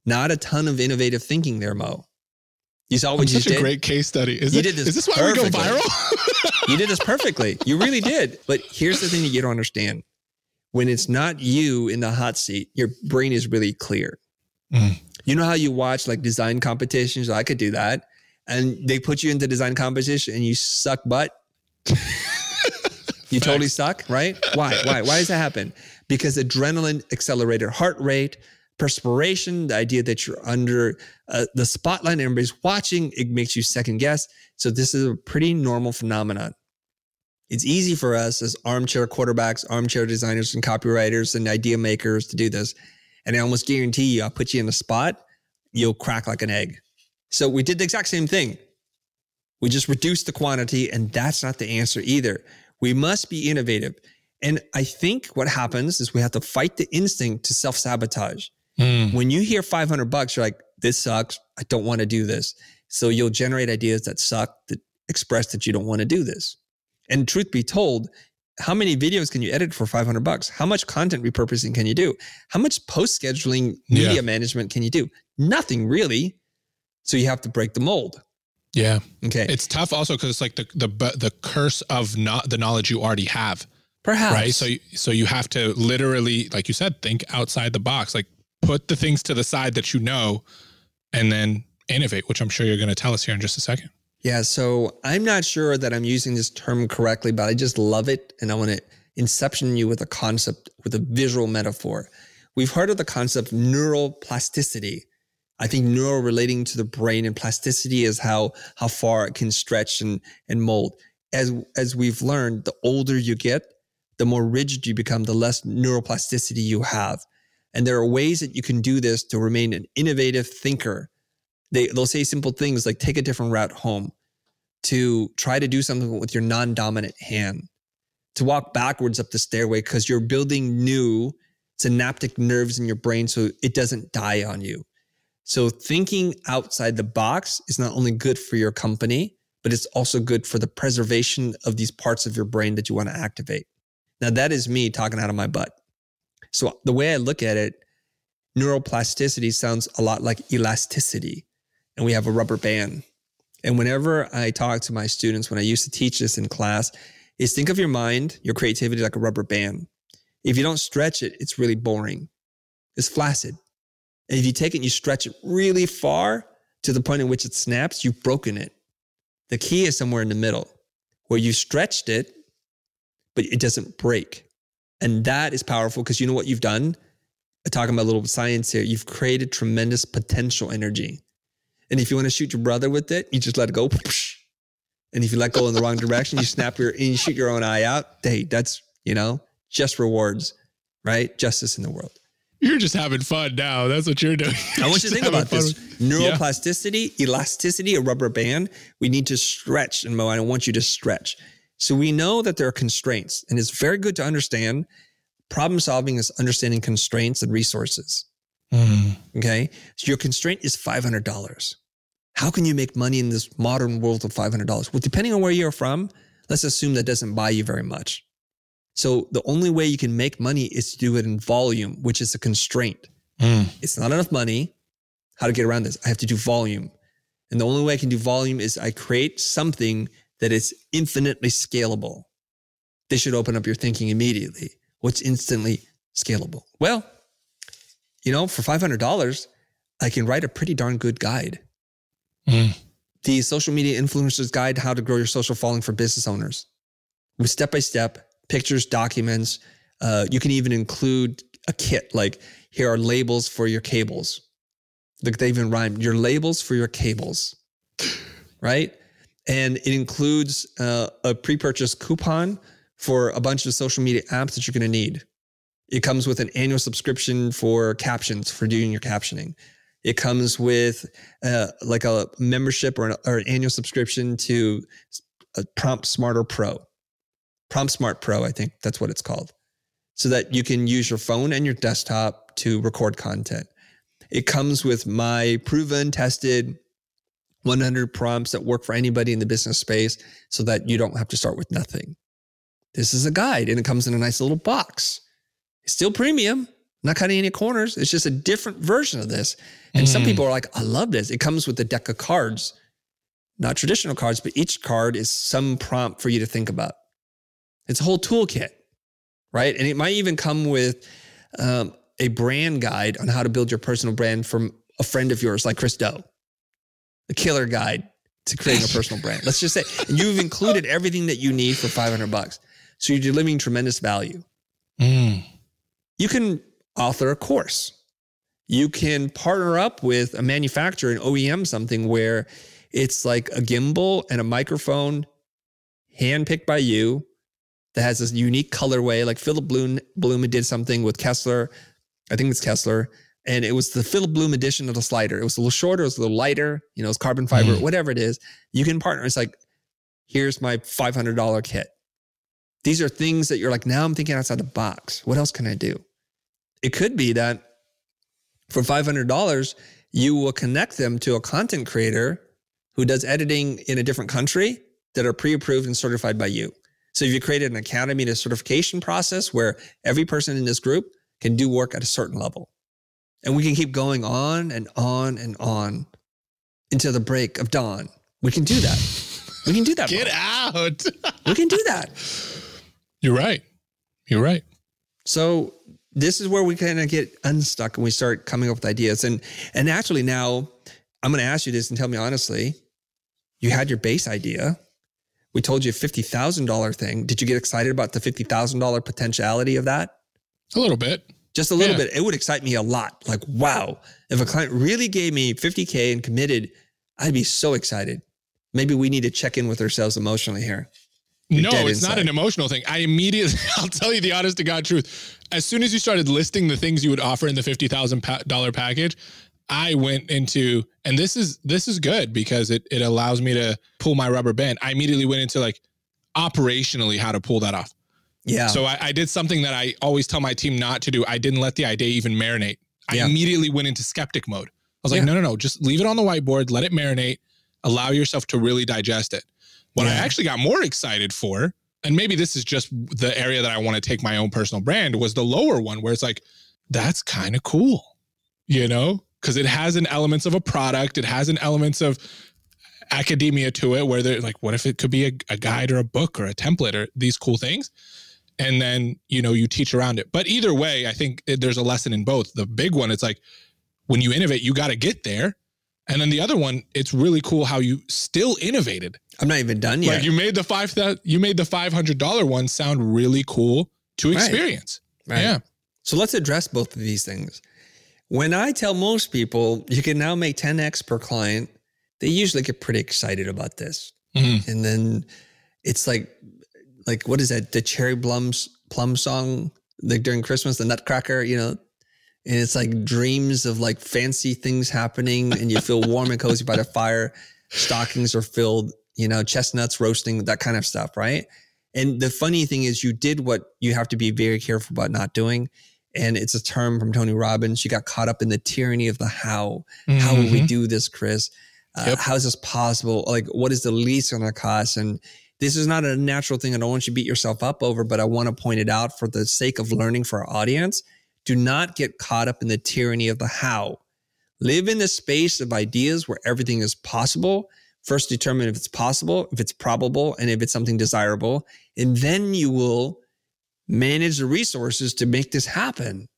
Not a ton of innovative thinking there, Mo. You saw what I'm you such a great case study. Is, You it, did this is this why we go viral? You did this perfectly. You really did. But here's the thing that you don't understand. When it's not you in the hot seat, your brain is really clear. Mm. You know how you watch like design competitions? I could do that. And they put you into design competition and you suck butt. You totally suck, right? Why? Why? Why does that happen? Because adrenaline accelerated heart rate, perspiration, the idea that you're under uh, the spotlight and everybody's watching, it makes you second guess. So this is a pretty normal phenomenon. It's easy for us as armchair quarterbacks, armchair designers and copywriters and idea makers to do this. And I almost guarantee you, I'll put you in a spot, you'll crack like an egg. So we did the exact same thing. We just reduced the quantity, and that's not the answer either. We must be innovative. And I think what happens is we have to fight the instinct to self sabotage. Mm. When you hear 500 bucks, you're like, this sucks. I don't want to do this. So you'll generate ideas that suck that express that you don't want to do this. And truth be told, how many videos can you edit for 500 bucks? How much content repurposing can you do? How much post scheduling media yeah. management can you do? Nothing really. So you have to break the mold. Yeah. Okay. It's tough also because it's like the the the curse of not the knowledge you already have. Perhaps. Right. So so you have to literally, like you said, think outside the box. Like put the things to the side that you know, and then innovate, which I'm sure you're going to tell us here in just a second. Yeah. So I'm not sure that I'm using this term correctly, but I just love it, and I want to inception you with a concept with a visual metaphor. We've heard of the concept neural plasticity I think neural relating to the brain and plasticity is how how far it can stretch and and mold. As as we've learned, the older you get, the more rigid you become, the less neuroplasticity you have. And there are ways that you can do this to remain an innovative thinker. They they'll say simple things like take a different route home, to try to do something with your non-dominant hand, to walk backwards up the stairway because you're building new synaptic nerves in your brain so it doesn't die on you so thinking outside the box is not only good for your company, but it's also good for the preservation of these parts of your brain that you want to activate. Now, that is me talking out of my butt. So the way I look at it, neuroplasticity sounds a lot like elasticity, and we have a rubber band. And whenever I talk to my students, when I used to teach this in class, is think of your mind, your creativity like a rubber band. If you don't stretch it, it's really boring. It's flaccid. And if you take it and you stretch it really far to the point in which it snaps, you've broken it. The key is somewhere in the middle where you stretched it, but it doesn't break. And that is powerful because you know what you've done? I'm talking about a little science here, you've created tremendous potential energy. And if you want to shoot your brother with it, you just let it go. And if you let go in the wrong direction, you snap your and you shoot your own eye out. Hey, that's, you know, just rewards, right? Justice in the world. You're just having fun now. That's what you're doing. I want you to think about this neuroplasticity, yeah. elasticity, a rubber band. We need to stretch. And Mo, I want you to stretch. So we know that there are constraints, and it's very good to understand problem solving is understanding constraints and resources. Mm. Okay. So your constraint is $500. How can you make money in this modern world of $500? Well, depending on where you're from, let's assume that doesn't buy you very much. So the only way you can make money is to do it in volume, which is a constraint. Mm. It's not enough money. How to get around this? I have to do volume. And the only way I can do volume is I create something that is infinitely scalable. This should open up your thinking immediately. What's instantly scalable? Well, you know, for $500, I can write a pretty darn good guide. Mm. The social media influencers guide, how to grow your social following for business owners with step by step pictures, documents. Uh, you can even include a kit like here are labels for your cables. Look, they even rhyme your labels for your cables, right? And it includes uh, a pre purchase coupon for a bunch of social media apps that you're going to need. It comes with an annual subscription for captions for doing your captioning. It comes with uh, like a membership or an, or an annual subscription to Prompt Smarter Pro. Prompt Smart Pro, I think that's what it's called, so that you can use your phone and your desktop to record content. It comes with my proven, tested 100 prompts that work for anybody in the business space so that you don't have to start with nothing. This is a guide and it comes in a nice little box. It's still premium, not cutting any corners. It's just a different version of this. And mm. some people are like, I love this. It comes with a deck of cards, not traditional cards, but each card is some prompt for you to think about. It's a whole toolkit, right? And it might even come with um, a brand guide on how to build your personal brand from a friend of yours, like Chris Do, the killer guide to creating a personal brand. Let's just say, and you've included everything that you need for 500 bucks. So you're delivering tremendous value. Mm. You can author a course. You can partner up with a manufacturer and OEM something where it's like a gimbal and a microphone handpicked by you that has this unique colorway. Like Philip Bloom, Bloom did something with Kessler. I think it's Kessler. And it was the Philip Bloom edition of the slider. It was a little shorter, it was a little lighter, you know, it's carbon fiber, Mm. whatever it is. You can partner. It's like, here's my $500 kit. These are things that you're like, now I'm thinking outside the box. What else can I do? It could be that for $500, you will connect them to a content creator who does editing in a different country that are pre approved and certified by you. So if you created an academy to certification process where every person in this group can do work at a certain level. And we can keep going on and on and on until the break of dawn. We can do that. We can do that. Get out. We can do that. You're right. You're right. So this is where we kind of get unstuck and we start coming up with ideas. And and actually now I'm going to ask you this and tell me honestly, you had your base idea. We told you a fifty thousand dollar thing. Did you get excited about the fifty thousand dollar potentiality of that? A little bit. Just a little Yeah. bit. It would excite me a lot. Like wow, if a client really gave me fifty k and committed, I'd be so excited. Maybe we need to check in with ourselves emotionally here. No, it's not an emotional thing. I immediately, I'll tell you the honest to God truth. As soon as you started listing the things you would offer in the fifty thousand dollar package, I went into, and this is this is good because it it allows me to pull my rubber band. I immediately went into like operationally how to pull that off. Yeah. So I, I did something that I always tell my team not to do. I didn't let the idea even marinate. I Yeah. immediately went into skeptic mode. I was like, Yeah. no, no, no, just leave it on the whiteboard, let it marinate, allow yourself to really digest it. What I actually got more excited for, and maybe this is just the area that I want to take my own personal brand, was the lower one where it's like, that's kind of cool, you know? Because it has an elements of a product, it has an elements of academia to it where they're like, what if it could be a, a guide or a book or a template or these cool things? And then, you know, you teach around it. But either way, I think there's a lesson in both. The big one, it's like when you innovate, you got to get there. And then the other one, it's really cool how you still innovated. I'm not even done yet. Like you made the five that you made the five hundred dollar one sound really cool to experience. Right. Yeah. So let's address both of these things. When I tell most people you can now make 10x per client, they usually get pretty excited about this. Mhm. And then it's like, like what is that? The cherry plums plum song, like during Christmas, the Nutcracker, you know. And it's like dreams of like fancy things happening, and you feel warm and cozy by the fire. Stockings are filled, you know, chestnuts roasting, that kind of stuff, right? And the funny thing is, you did what you have to be very careful about not doing. And it's a term from Tony Robbins. You got caught up in the tyranny of the how. How will we do this, Chris? Uh, Yep. How is this possible? Like, what is the least going to cost? And this is not a natural thing. I don't want you to beat yourself up over, but I want to point it out for the sake of learning for our audience. Do not get caught up in the tyranny of the how. Live in the space of ideas where everything is possible. First, determine if it's possible, if it's probable, and if it's something desirable. And then you will manage the resources to make this happen.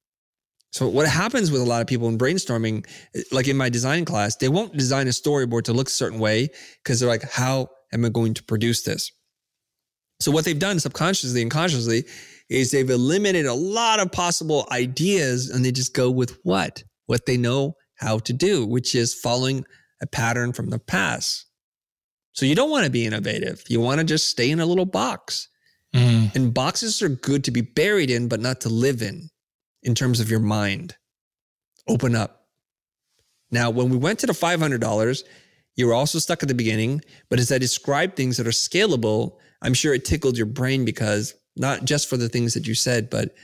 So, what happens with a lot of people in brainstorming, like in my design class, they won't design a storyboard to look a certain way because they're like, how am I going to produce this? So, what they've done subconsciously and consciously is they've eliminated a lot of possible ideas and they just go with what? What they know how to do, which is following a pattern from the past. So, you don't want to be innovative. You want to just stay in a little box. Mhm. And boxes are good to be buried in, but not to live in, in terms of your mind. Open up. Now, when we went to the $500, you were also stuck at the beginning, but as I described things that are scalable, I'm sure it tickled your brain because not just for the things that you said, but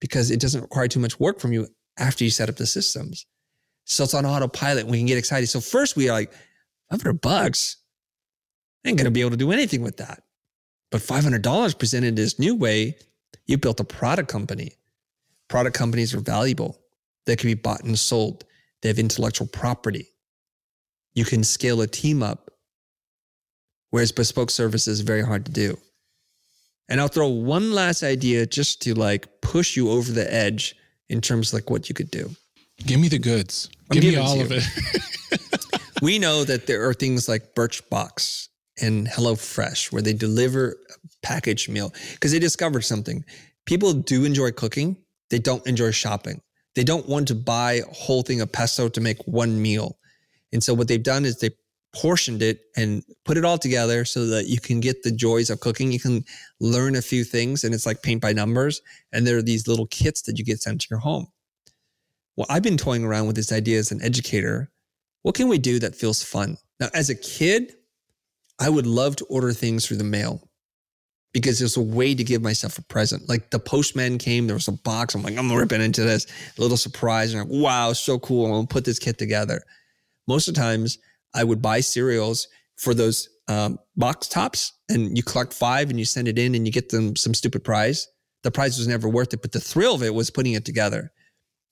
because it doesn't require too much work from you after you set up the systems. So it's on autopilot. We can get excited. So first we are like, 500 bucks. I ain't going to be able to do anything with that. But $500 presented this new way, you built a product company. Product companies are valuable. They can be bought and sold. They have intellectual property. You can scale a team up, whereas bespoke service is very hard to do. And I'll throw one last idea just to like push you over the edge in terms of like what you could do. Give me the goods. I'm Give me all of it. we know that there are things like Birchbox and HelloFresh, where they deliver a packaged meal because they discovered something. People do enjoy cooking, they don't enjoy shopping. They don't want to buy a whole thing of pesto to make one meal. And so what they've done is they portioned it and put it all together so that you can get the joys of cooking. You can learn a few things and it's like paint by numbers. And there are these little kits that you get sent to your home. Well, I've been toying around with this idea as an educator. What can we do that feels fun? Now, as a kid, I would love to order things through the mail because it's a way to give myself a present. Like the postman came, there was a box. I'm like, I'm ripping into this a little surprise. And I'm like, wow, so cool. I'm gonna put this kit together. Most of the times I would buy cereals for those um, box tops and you collect five and you send it in and you get them some stupid prize. The prize was never worth it, but the thrill of it was putting it together.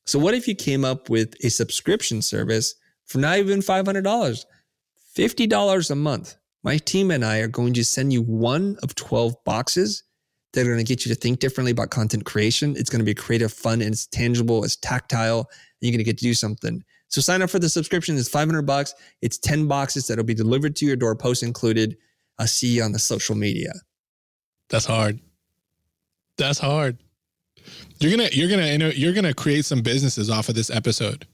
So what if you came up with a subscription service for not even $500, $50 a month? My team and I are going to send you one of 12 boxes that are going to get you to think differently about content creation. It's going to be creative, fun, and it's tangible, it's tactile, and you're going to get to do something. So sign up for the subscription. It's 500 bucks. It's 10 boxes that'll be delivered to your door, post included. I'll see you on the social media. That's hard. That's hard. You're gonna you're gonna you're gonna create some businesses off of this episode.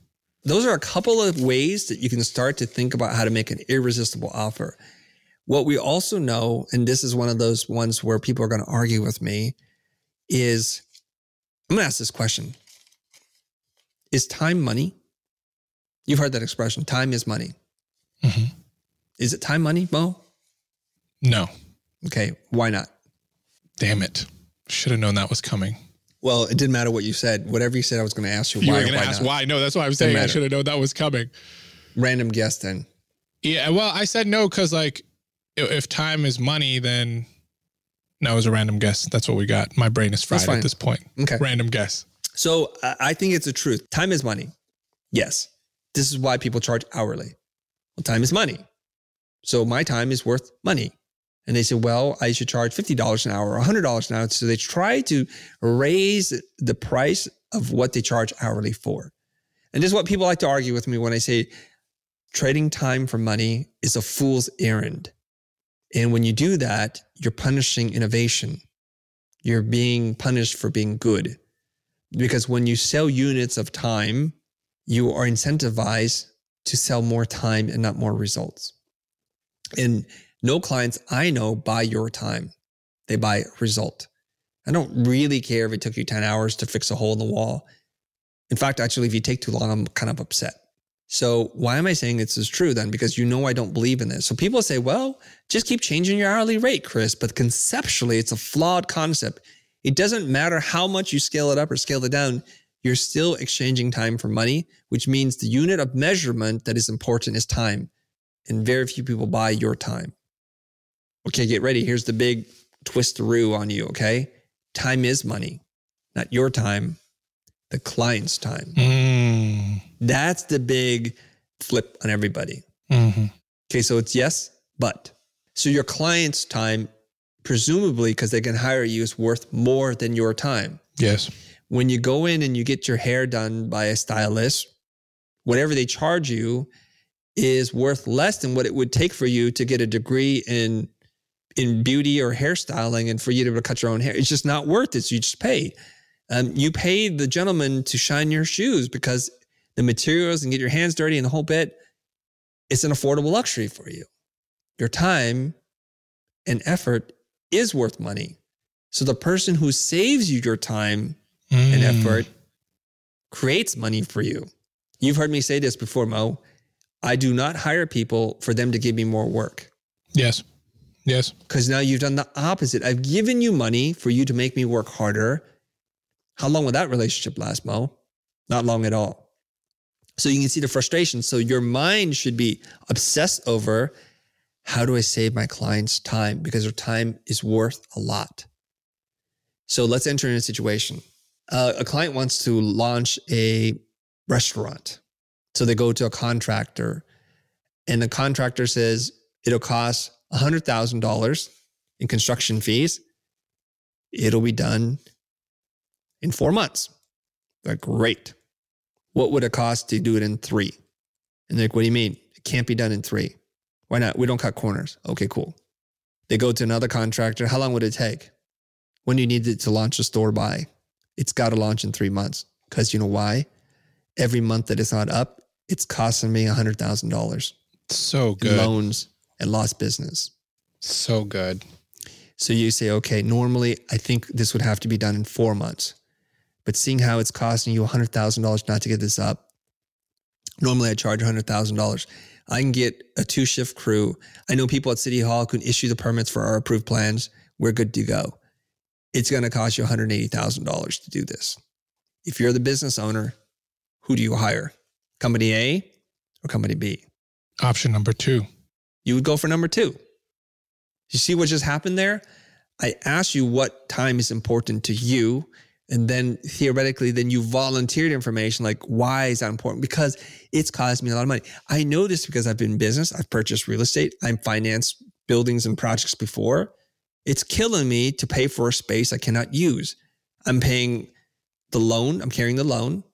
Those are a couple of ways that you can start to think about how to make an irresistible offer. What we also know, and this is one of those ones where people are going to argue with me, is I'm going to ask this question Is time money? You've heard that expression time is money. Mm-hmm. Is it time money, Mo? No. Okay. Why not? Damn it. Should have known that was coming. Well, it didn't matter what you said. Whatever you said, I was going to ask you, You why. were going to ask not. why. No, that's why I was saying I should have known that was coming. Random guess then. Yeah. Well, I said no because, like, if time is money, then no, it was a random guess. That's what we got. My brain is fried at this point. Okay. Random guess. So I I think it's a truth. Time is money. Yes. This is why people charge hourly. Well, time is money. So my time is worth money. And they say, well, I should charge $50 an hour or $100 an hour. So they try to raise the price of what they charge hourly for. And this is what people like to argue with me when I say trading time for money is a fool's errand. And when you do that, you're punishing innovation. You're being punished for being good because when you sell units of time, you are incentivized to sell more time and not more results. And no clients I know buy your time, they buy result. I don't really care if it took you 10 hours to fix a hole in the wall. In fact, actually, if you take too long, I'm kind of upset. So, why am I saying this is true then? Because you know I don't believe in this. So, people say, well, just keep changing your hourly rate, Chris. But conceptually, it's a flawed concept. It doesn't matter how much you scale it up or scale it down, you're still exchanging time for money, which means the unit of measurement that is important is time. And very few people buy your time. Okay, get ready. Here's the big twisteroo on you, okay? Time is money, not your time, the client's time. Mm. That's the big flip on everybody. hmm Okay, so it's yes, but. So your client's time, presumably because they can hire you, is worth more than your time. Yes. When you go in and you get your hair done by a stylist, whatever they charge you is worth less than what it would take for you to get a degree in in beauty or hairstyling and for you to be able to cut your own hair. It's just not worth it. So you just pay. Um, you pay the gentleman to shine your shoes because the materials and get your hands dirty and the whole bit. It's an affordable luxury for you. Your time and effort is worth money. So the person who saves you your time and Mm. effort creates money for you. You've heard me say this before, Mo. I do not hire people for them to give me more work Yes. Yes. because now you've done the opposite. I've given you money for you to make me work harder. How long will that relationship last, Mo? Not long at all. So you can see the frustration. So your mind should be obsessed over how do I save my clients time because their time is worth a lot. So let's enter in a situation. Uh, a client wants to launch a restaurant. So they go to a contractor, and the contractor says it'll cost $100,000 in construction fees. It'll be done in four months. They're like, great. What would it cost to do it in three? And they're like, what do you mean? It can't be done in three. Why not? We don't cut corners. Okay, cool. They go to another contractor. How long would it take? When do you need it to launch a store by? It's got to launch in three months. Because you know why? Every month that it's not up, it's costing me $100,000 So good. loans and lost business. So good. So you say, okay, normally I think this would have to be done in four months. But seeing how it's costing you $100,000 not to get this up, normally I charge $100,000. I can get a two shift crew. I know people at City Hall can issue the permits for our approved plans. We're good to go. It's going to cost you $180,000 to do this. If you're the business owner, who do you hire? Company A or company B? Option number two. you would go for number two. You see what just happened there? I asked you what time is important to you. And then theoretically, then you volunteered information like, why is that important? Because it's caused me a lot of money. I know this because I've been in business, I've purchased real estate, I'm financed buildings and projects before. It's killing me to pay for a space I cannot use. I'm paying the loan, I'm carrying the loan,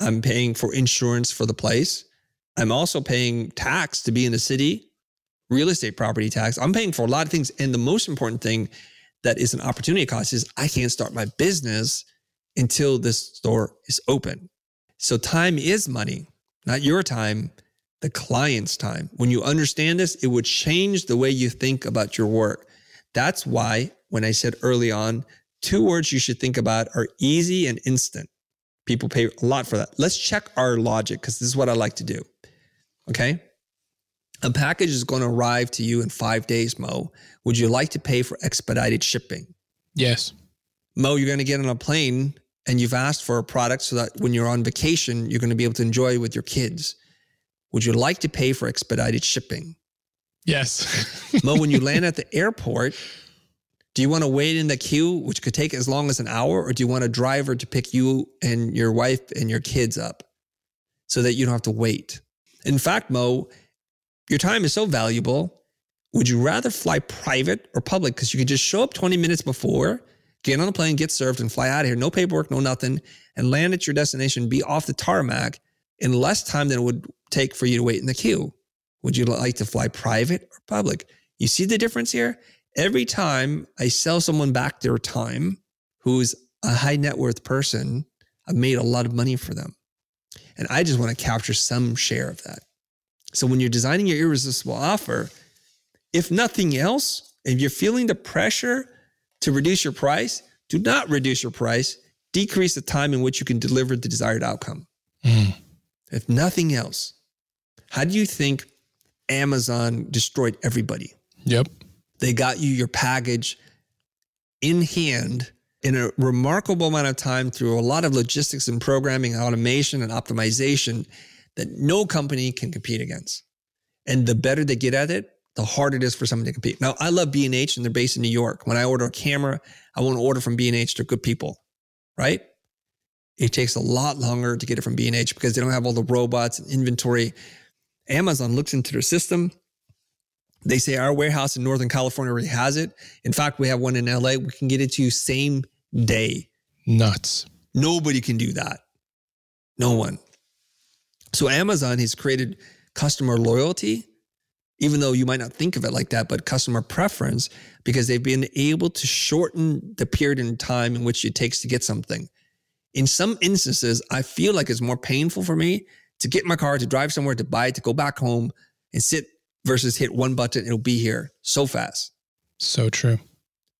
I'm paying for insurance for the place. I'm also paying tax to be in the city real estate property tax. I'm paying for a lot of things. And the most important thing that is an opportunity cost is I can't start my business until this store is open. So time is money, not your time, the client's time. When you understand this, it would change the way you think about your work. That's why when I said early on, two words you should think about are easy and instant. People pay a lot for that. Let's check our logic because this is what I like to do. Okay. A package is going to arrive to you in five days, Mo. Would you like to pay for expedited shipping? Yes. Mo, you're going to get on a plane and you've asked for a product so that when you're on vacation, you're going to be able to enjoy it with your kids. Would you like to pay for expedited shipping? Yes. Mo, when you land at the airport, do you want to wait in the queue, which could take as long as an hour, or do you want a driver to pick you and your wife and your kids up so that you don't have to wait? In fact, Mo, your time is so valuable. Would you rather fly private or public? Because you can just show up 20 minutes before, get on a plane, get served, and fly out of here. No paperwork, no nothing, and land at your destination, be off the tarmac in less time than it would take for you to wait in the queue. Would you like to fly private or public? You see the difference here? Every time I sell someone back their time who's a high net worth person, I've made a lot of money for them. And I just want to capture some share of that. So when you're designing your irresistible offer, if nothing else, if you're feeling the pressure to reduce your price, do not reduce your price, decrease the time in which you can deliver the desired outcome. Mm. If nothing else, how do you think Amazon destroyed everybody? Yep. They got you your package in hand in a remarkable amount of time through a lot of logistics and programming, automation and optimization that no company can compete against. And the better they get at it, the harder it is for someone to compete. Now, I love B&H and they're based in New York. When I order a camera, I want to order from B&H. They're good people, right? It takes a lot longer to get it from B&H because they don't have all the robots and inventory. Amazon looks into their system. They say our warehouse in Northern California already has it. In fact, we have one in LA. We can get it to you same day. Nuts. Nobody can do that. No one. So Amazon has created customer loyalty, even though you might not think of it like that, but customer preference because they've been able to shorten the period in time in which it takes to get something. In some instances, I feel like it's more painful for me to get my car, to drive somewhere, to buy it, to go back home and sit versus hit one button, it'll be here so fast. So true.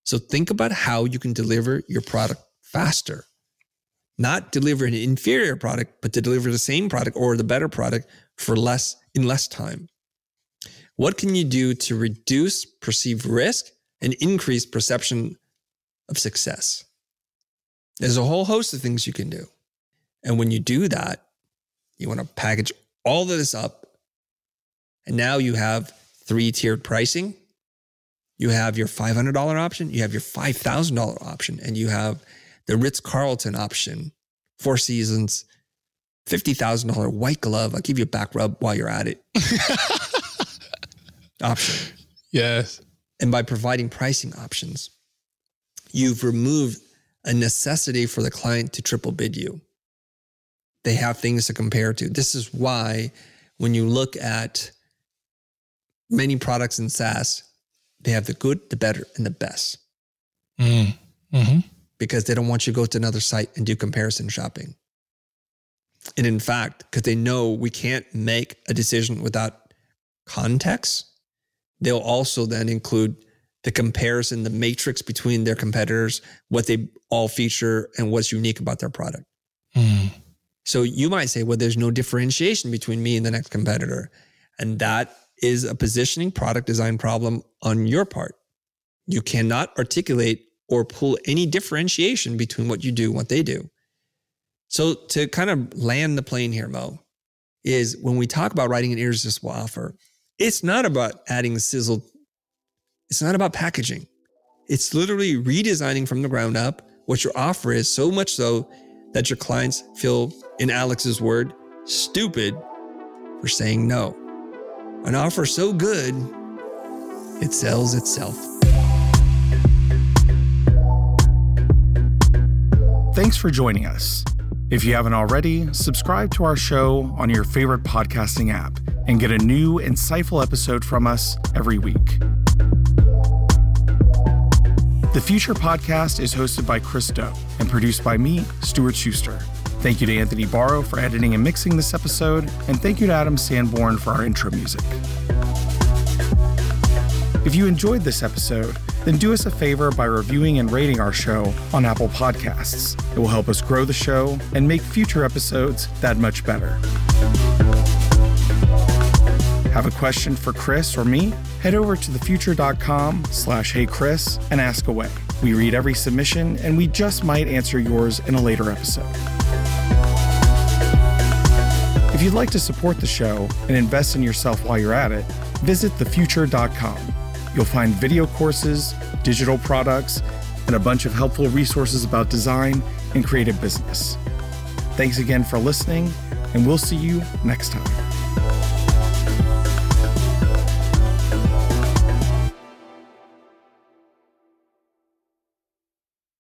So think about how you can deliver your product faster. Not deliver an inferior product, but to deliver the same product or the better product for less in less time. What can you do to reduce perceived risk and increase perception of success? There's a whole host of things you can do. And when you do that, you want to package all of this up. And now you have three tiered pricing. You have your $500 option, you have your $5,000 option, and you have the Ritz Carlton option, Four Seasons, $50,000 white glove. I'll give you a back rub while you're at it option. Yes. And by providing pricing options, you've removed a necessity for the client to triple bid you. They have things to compare to. This is why when you look at many products in SaaS, they have the good, the better, and the best. Mm. hmm because they don't want you to go to another site and do comparison shopping. And in fact, because they know we can't make a decision without context, they'll also then include the comparison, the matrix between their competitors, what they all feature, and what's unique about their product. Mm. So you might say, well, there's no differentiation between me and the next competitor. And that is a positioning product design problem on your part. You cannot articulate or pull any differentiation between what you do and what they do. So to kind of land the plane here, Mo, is when we talk about writing an irresistible offer, it's not about adding sizzle. It's not about packaging. It's literally redesigning from the ground up what your offer is, so much so that your clients feel, in Alex's word, stupid for saying no. An offer so good, it sells itself. Thanks for joining us. If you haven't already, subscribe to our show on your favorite podcasting app and get a new, insightful episode from us every week. The Futur Podcast is hosted by Chris Do and produced by me, Stuart Schuster. Thank you to Anthony Barrow for editing and mixing this episode, and thank you to Adam Sanborn for our intro music. If you enjoyed this episode, then do us a favor by reviewing and rating our show on Apple Podcasts. It will help us grow the show and make future episodes that much better. Have a question for Chris or me? Head over to thefutur.com slash heychris and ask away. We read every submission and we just might answer yours in a later episode. If you'd like to support the show and invest in yourself while you're at it, visit thefutur.com. You'll find video courses, digital products, and a bunch of helpful resources about design and creative business. Thanks again for listening, and we'll see you next time.